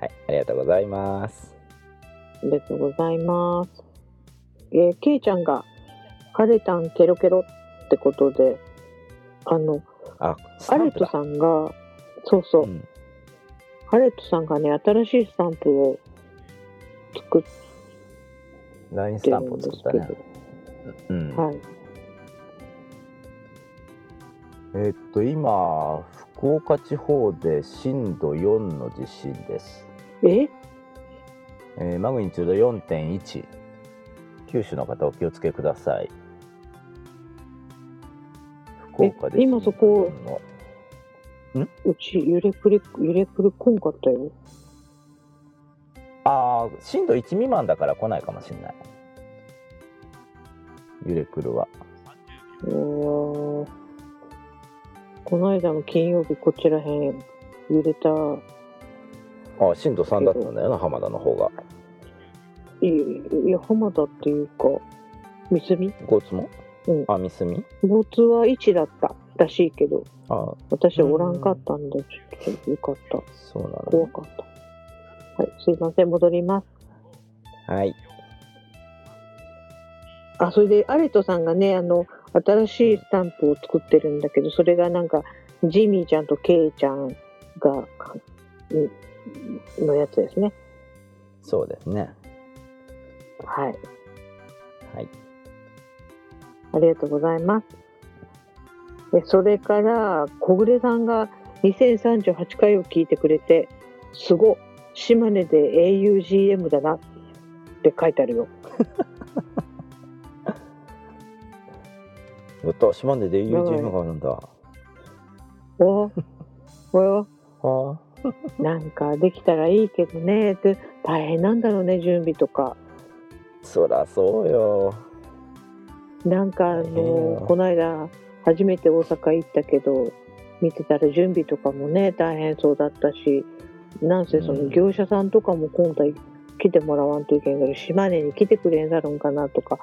はいありがとうございますありがとうございます。えー、けいちゃんが、晴れたんケロケロってことで、あの、あスアレットさんが、そうそう、うん。アレットさんがね、新しいスタンプを作ってタンプをるんですけど、作ったねうん。はい。えーっと今福岡地方で震度4の地震です、え？えーマグニチュード4.1九州の方お気をつけください。福岡でえ今そこ震度4のうち揺れくり、揺れくりこんかったよ。ああ震度1未満だから来ないかもしれない。揺れくるは。うー。んこの間の金曜日、こちらへん揺れた、あ震度3だったんだよな浜田の方が。いいや、浜田っていうか、三つゴツも、うん。あ三隅ボツは1だったらしいけど、あ。私おらんかったんで、ちょっとよかった。そうなの怖かった。はい、すいません、戻ります。はい。あ、それで、アレトさんがね、あの、新しいスタンプを作ってるんだけど、それがなんか、ジミーちゃんとケイちゃんが、んのやつですね。そうですねはい。はいありがとうございます。でそれから、小暮さんが2038回を聞いてくれて、すご、島根で augm だなって書いてあるよ。やった島根で UGM があるんだはおおあ なんかできたらいいけどねって大変なんだろうね準備とか。そらそうよ。なんかあのこの間初めて大阪行ったけど見てたら準備とかもね大変そうだったしなんせその業者さんとかも今回来てもらわんといけんけど島根に来てくれんだろうかなとか。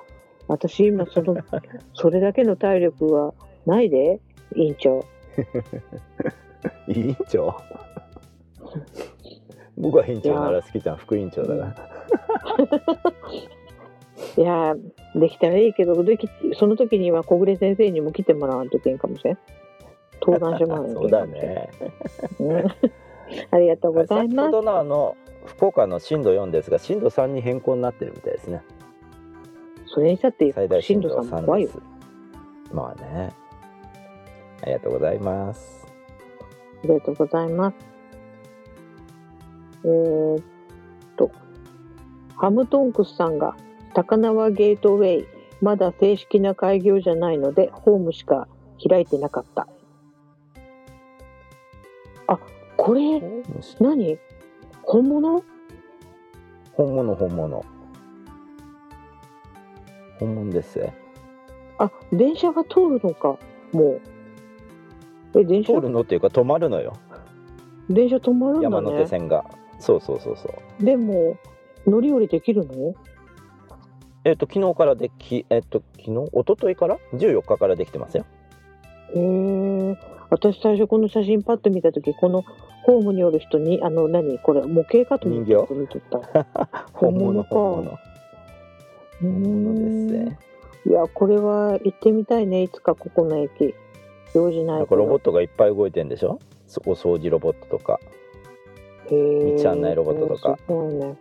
私今その それだけの体力はないで委員長。委員長？僕は委員長なら好きちゃん副委員長だな、いやー。できたらいいけどできその時には小暮先生にも来てもらわんといけんかもしれん。登壇してもらわんとそいうけん だね。うん。ありがとうございます。先ほどのあの福岡の震度4ですが震度3に変更になってるみたいですね。それにしたって最大震度震度さんも3怖いよ。まあね。ありがとうございます。ありがとうございます。えーっと、ハムトンクスさんが、高輪ゲートウェイ、まだ正式な開業じゃないので、ホームしか開いてなかった。あ、これ、何？本物？本物本物。本物ですあ、電車が通るのか、もう。え、電車？通るのっていうか止まるのよ。電車止まるんだ山手ね。線がそうそうそうそう。でも、乗り降りできるの？えっ、と昨日からできえっ、と昨日？一昨日から？14日からできてますよ。へえ。私最初この写真パッと見た時このホームにおる人にあの何？これ模型かと思って人形？見とった。本物か。本物。う本物ですね。いやこれは行ってみたいね。いつかここの駅。用事なないんかロボットトがいっぱい動いてんでしょ？そお掃除ロボットとか道案内ロボットとか。すごいね。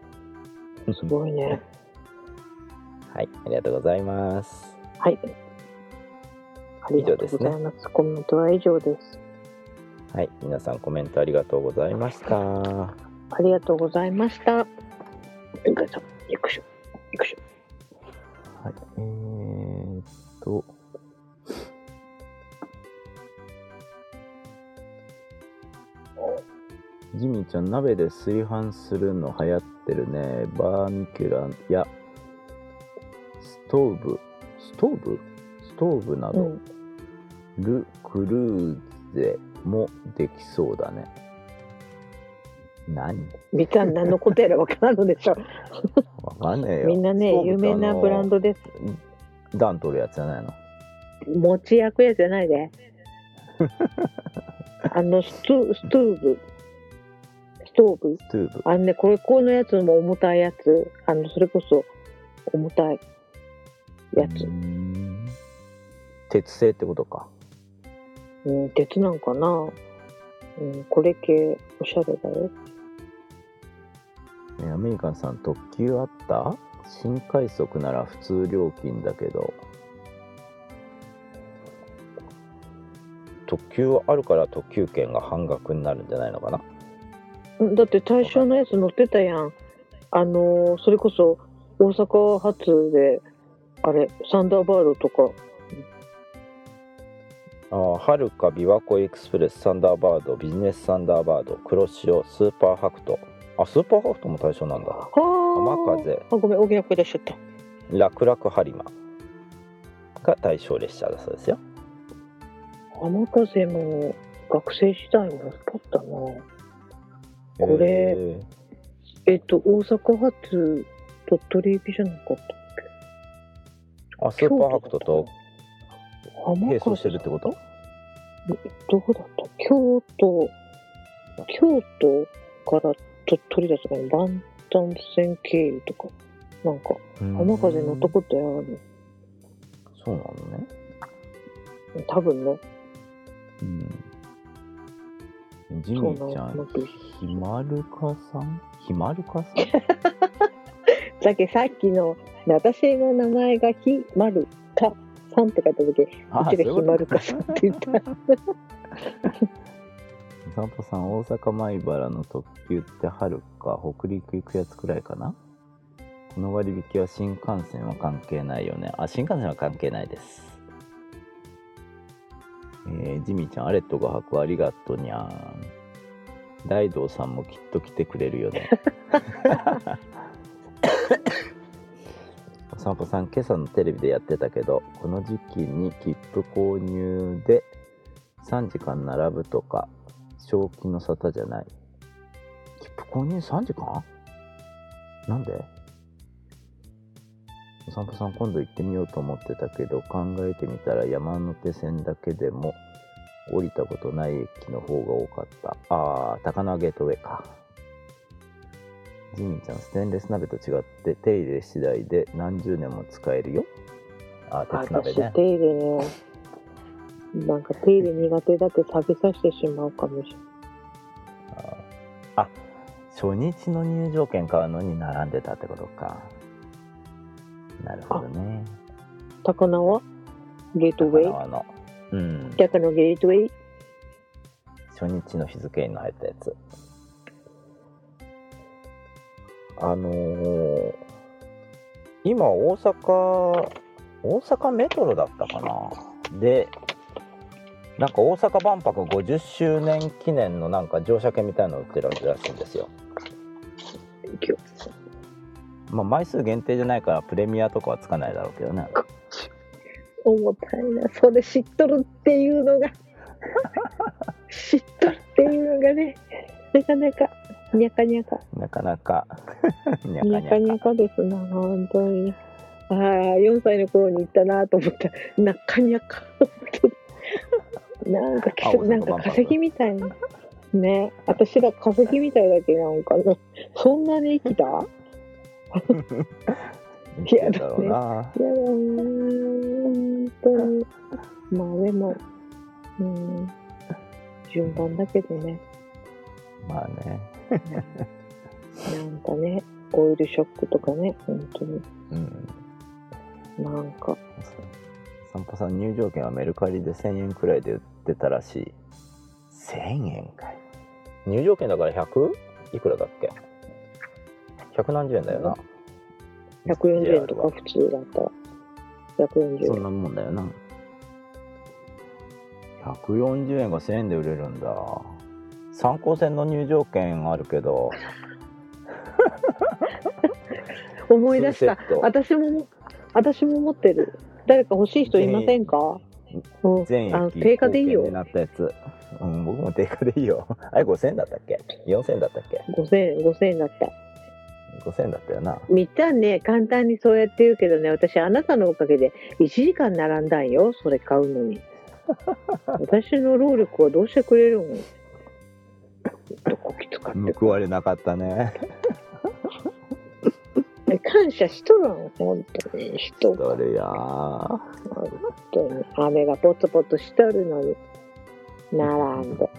すごいね。はいありがとうございます。はい。ありがとうございます。コメントは以上です。はい皆さんコメントありがとうございました。ありがとうございました。よいしょよいしょジミーちゃん鍋で炊飯するの流行ってるね。バーミキュラやストーブ。ストーブ？ストーブなど、うん。ル・クルーゼもできそうだね。何？みかん何のことやらわからんのでしょわかんねえよ。みんなね有名なブランドです。あの暖取るやつじゃないの？餅焼くやつじゃないで。あのストストーブ。ストーブ。ストゥーブ。あのねこれこのやつも重たいやつ。あのそれこそ重たいやつ。うー、ん。鉄製ってことか。うん、鉄なんかな、うん、これ系おしゃれだよ。えアメリカンさん特急あった？新快速なら普通料金だけど。特急あるから特急券が半額になるんじゃないのかな。うんだって対象のやつ乗ってたやん。あのーそれこそ大阪発であれサンダーバードとか。あーはるか琵琶湖エクスプレスサンダーバードビジネスサンダーバード黒潮スーパーハクト。あスーパーハクトも対象なんだ。あ浜風。あごめん大きな声出しちゃった。楽々播磨。が対象列車だそうですよ。浜風も学生時代に乗っったなこれええっと大阪発鳥取行きじゃなかったっーあスーパーハクト。と並走風してるってこと？どこだった？京都。京都から鳥取だったかな？万端線経由とか。なんか浜風乗ったことやるそうなのね。多分ね。うんジミーちゃんのひまるかさん？ひまるかさん？だ けさっきの私の名前がひまるかさんって書いた時うあちがひまるかさんって言った。と散歩さん大阪米原の特急って春か北陸行くやつくらいかな？この割引は新幹線は関係ないよね。あ新幹線は関係ないですえー、ジミーちゃんアレットが吐くありがとにゃん。大道さんもきっと来てくれるよね。お散歩さん今朝のテレビでやってたけどこの時期に切符購入で3時間並ぶとか正気の沙汰じゃない。切符購入3時間？なんで？お散歩さん今度行ってみようと思ってたけど考えてみたら山手線だけでも降りたことない駅の方が多かった。ああ高輪ゲートウェイか。ジミーちゃんステンレス鍋と違って手入れ次第で何十年も使えるよ。あー鉄鍋ね。私手入れね。なんか手入れ苦手だけ錆びさしてしまうかもしれない。あ初日の入場券買うのに並んでたってことかなるほどね。高輪？はゲートウェイ高輪の。うん。逆のゲートウェイ初日の日付に入ったやつ。あのー今大阪大阪メトロだったかな。でなんか大阪万博50周年記念のなんか乗車券みたいなの売ってるらしいんですよまあ枚数限定じゃないからプレミアとかはつかないだろうけどね。重たいな。それ知っとるっていうのが。知っとるっていうのがね。なかなかにゃか。にゃかなか。なかにゃにゃか にゃかですな本当に。ああ4歳の頃に行ったなと思った。なかにゃか。なんかなんか化石みたい。なね。私ら化石みたいだけなんか。ねそんなに生きた？生きてんだろうな、いや本当に。まあでもうん順番だけでね。まあね。なんかねオイルショックとかね本当に。うん。なんか。散歩さん入場券はメルカリで1000円くらいで売ってたらしい。1000円かい。入場券だから 100? いくらだっけ？100何十円だよな。140円とか普通だった。ら140円。そんなもんだよな。140円が1000円で売れるんだ。参考線の入場券あるけど。思い出した。私も私も持ってる。誰か欲しい人いませんか、うん、全あの駅定価でいいよ。になったやつ。うん僕も定価でいいよ。あれ5000円だったっけ？4000円だったっけ？5000円5000円だった5000円だったよな。みっちゃんね。簡単にそうやって言うけどね。私あなたのおかげで1時間並んだんよ。それ買うのに。私の労力はどうしてくれるんどこきつかって報われなかったね。感謝しとるん本当に。人が。それやー本当に。雨がポツポツしとるのに。並んで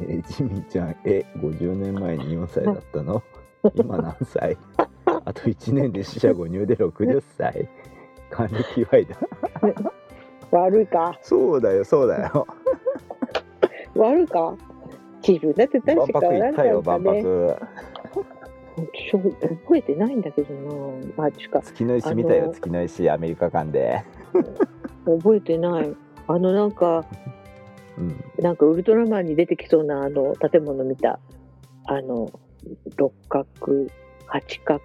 えジミーちゃんえ50年前に4歳だったの？今何歳？あと1年で死者誤入で60歳。還暦祝いだ。悪いか？そうだよそうだよ。悪いか？自分だって万確か博行なんかったよ万ね博覚えてないんだけどな。マジか月の石見たよ月の石アメリカ館で。覚えてない。あのなんかうん。なんかウルトラマンに出てきそうなあの建物見た。あの六角八角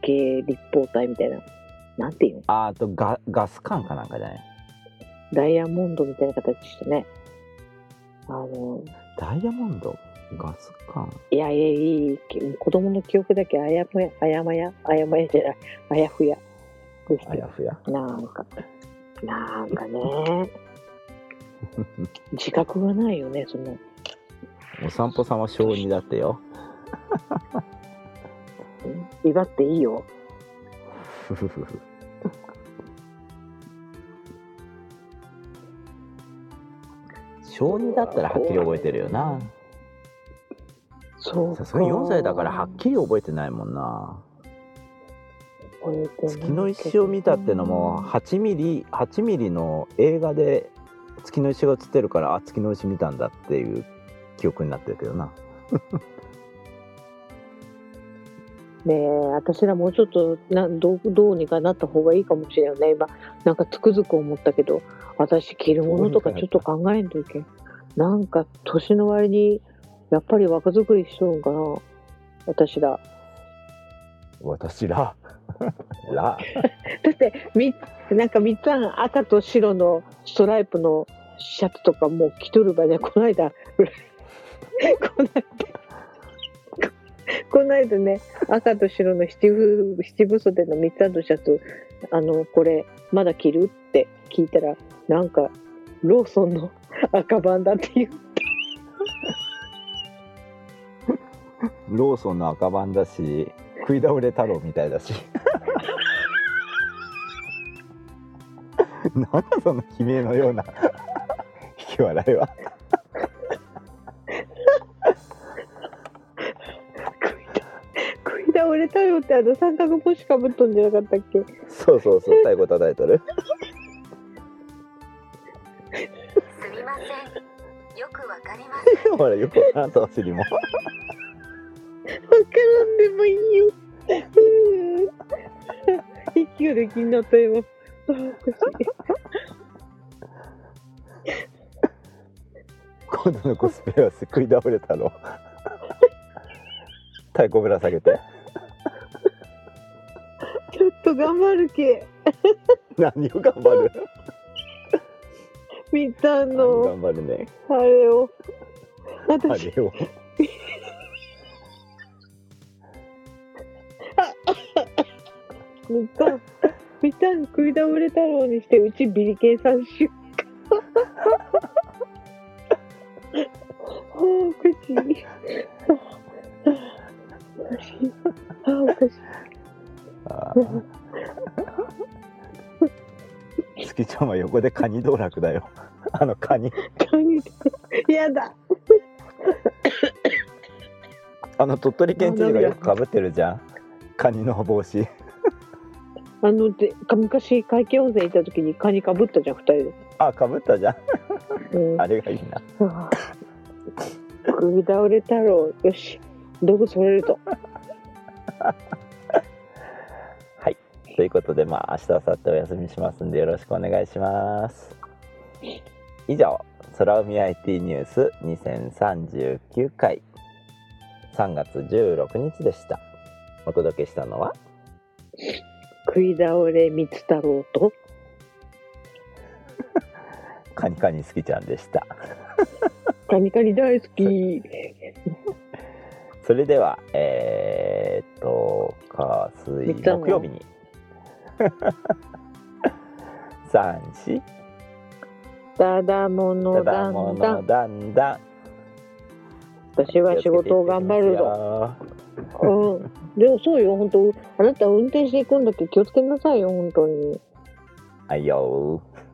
形立方体みたいな。なんていうの？ああとガガス管かなんかじゃないダイヤモンドみたいな形してね。あのダイヤモンド？ガス管？いやいやいい。子供の記憶だけあやふやあやまや？あやまやじゃない。あやふや。あやふや？なんかなんかね 自覚がないよねその。お散歩さんは小2だってよ。威張っていいよ。小2だったらはっきり覚えてるよな。そうか。さすがに4歳だからはっきり覚えてないもんな。月の石を見たってのも8ミリ8ミリの映画で月の石が映ってるからあ月の石見たんだっていう記憶になってるけどな。ねえ私らもうちょっとなどうどうにかなった方がいいかもしれないね。今なんかつくづく思ったけど私着るものとかちょっと考えんといけん。なんか年の割にやっぱり若作りしとるんかな私ら。私ら。ら。だってみなんかみっつぁん赤と白のストライプのシャツとかもう着とる場合 ねこの間この間この間ね赤と白の七分七分袖のみっつぁんのシャツあのこれまだ着るって聞いたらなんかローソンの赤版だっていうローソンの赤版だし食い倒れ太郎みたいだし。なんだその悲鳴のような 引き笑いは。食いれたよってあの三角帽子かぶっとんじゃなかったっけ？そうそうそう太鼓叩いとる。すみません。よくわかりません。ほらよくわからんとお尻も。わからんでもいいよ。うん息ができんなったよ。今度のコスプレは食い倒れたろ太鼓ぶら下げてちょっと頑張るけ。何を頑張る？みた何の、頑張るねあれを。あ私、れをみた、みたん食い倒れ太郎にして、うちビリケン三週。あーおかしい。あーおかしい。あおかしい。あ月ちゃんは横でカニ道楽だよあのカニカニやだ。あの鳥取県知事がよくかぶってるじゃんカニの帽子あので昔海峡温泉行った時にカニかぶったじゃん二人で。あかぶったじゃん。うん、あれがいいな。食い倒れ太郎。よし。道具それると。はい。ということでまあ明日明後日お休みしますんでよろしくお願いします。以上空海 IT ニュース2039回3月16日でした。お届けしたのは？食い倒れ三つ太郎と？カニカニ好きちゃんでした。カニカニ大好き。それではえー、っと火水木曜日に。三四。ただものただん。だんのだんだん。私は仕事を頑張るぞうん。でもそうよ本当。あなた運転していくんだって気をつけなさいよ本当に。はいよー。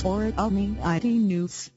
for Omni IT News.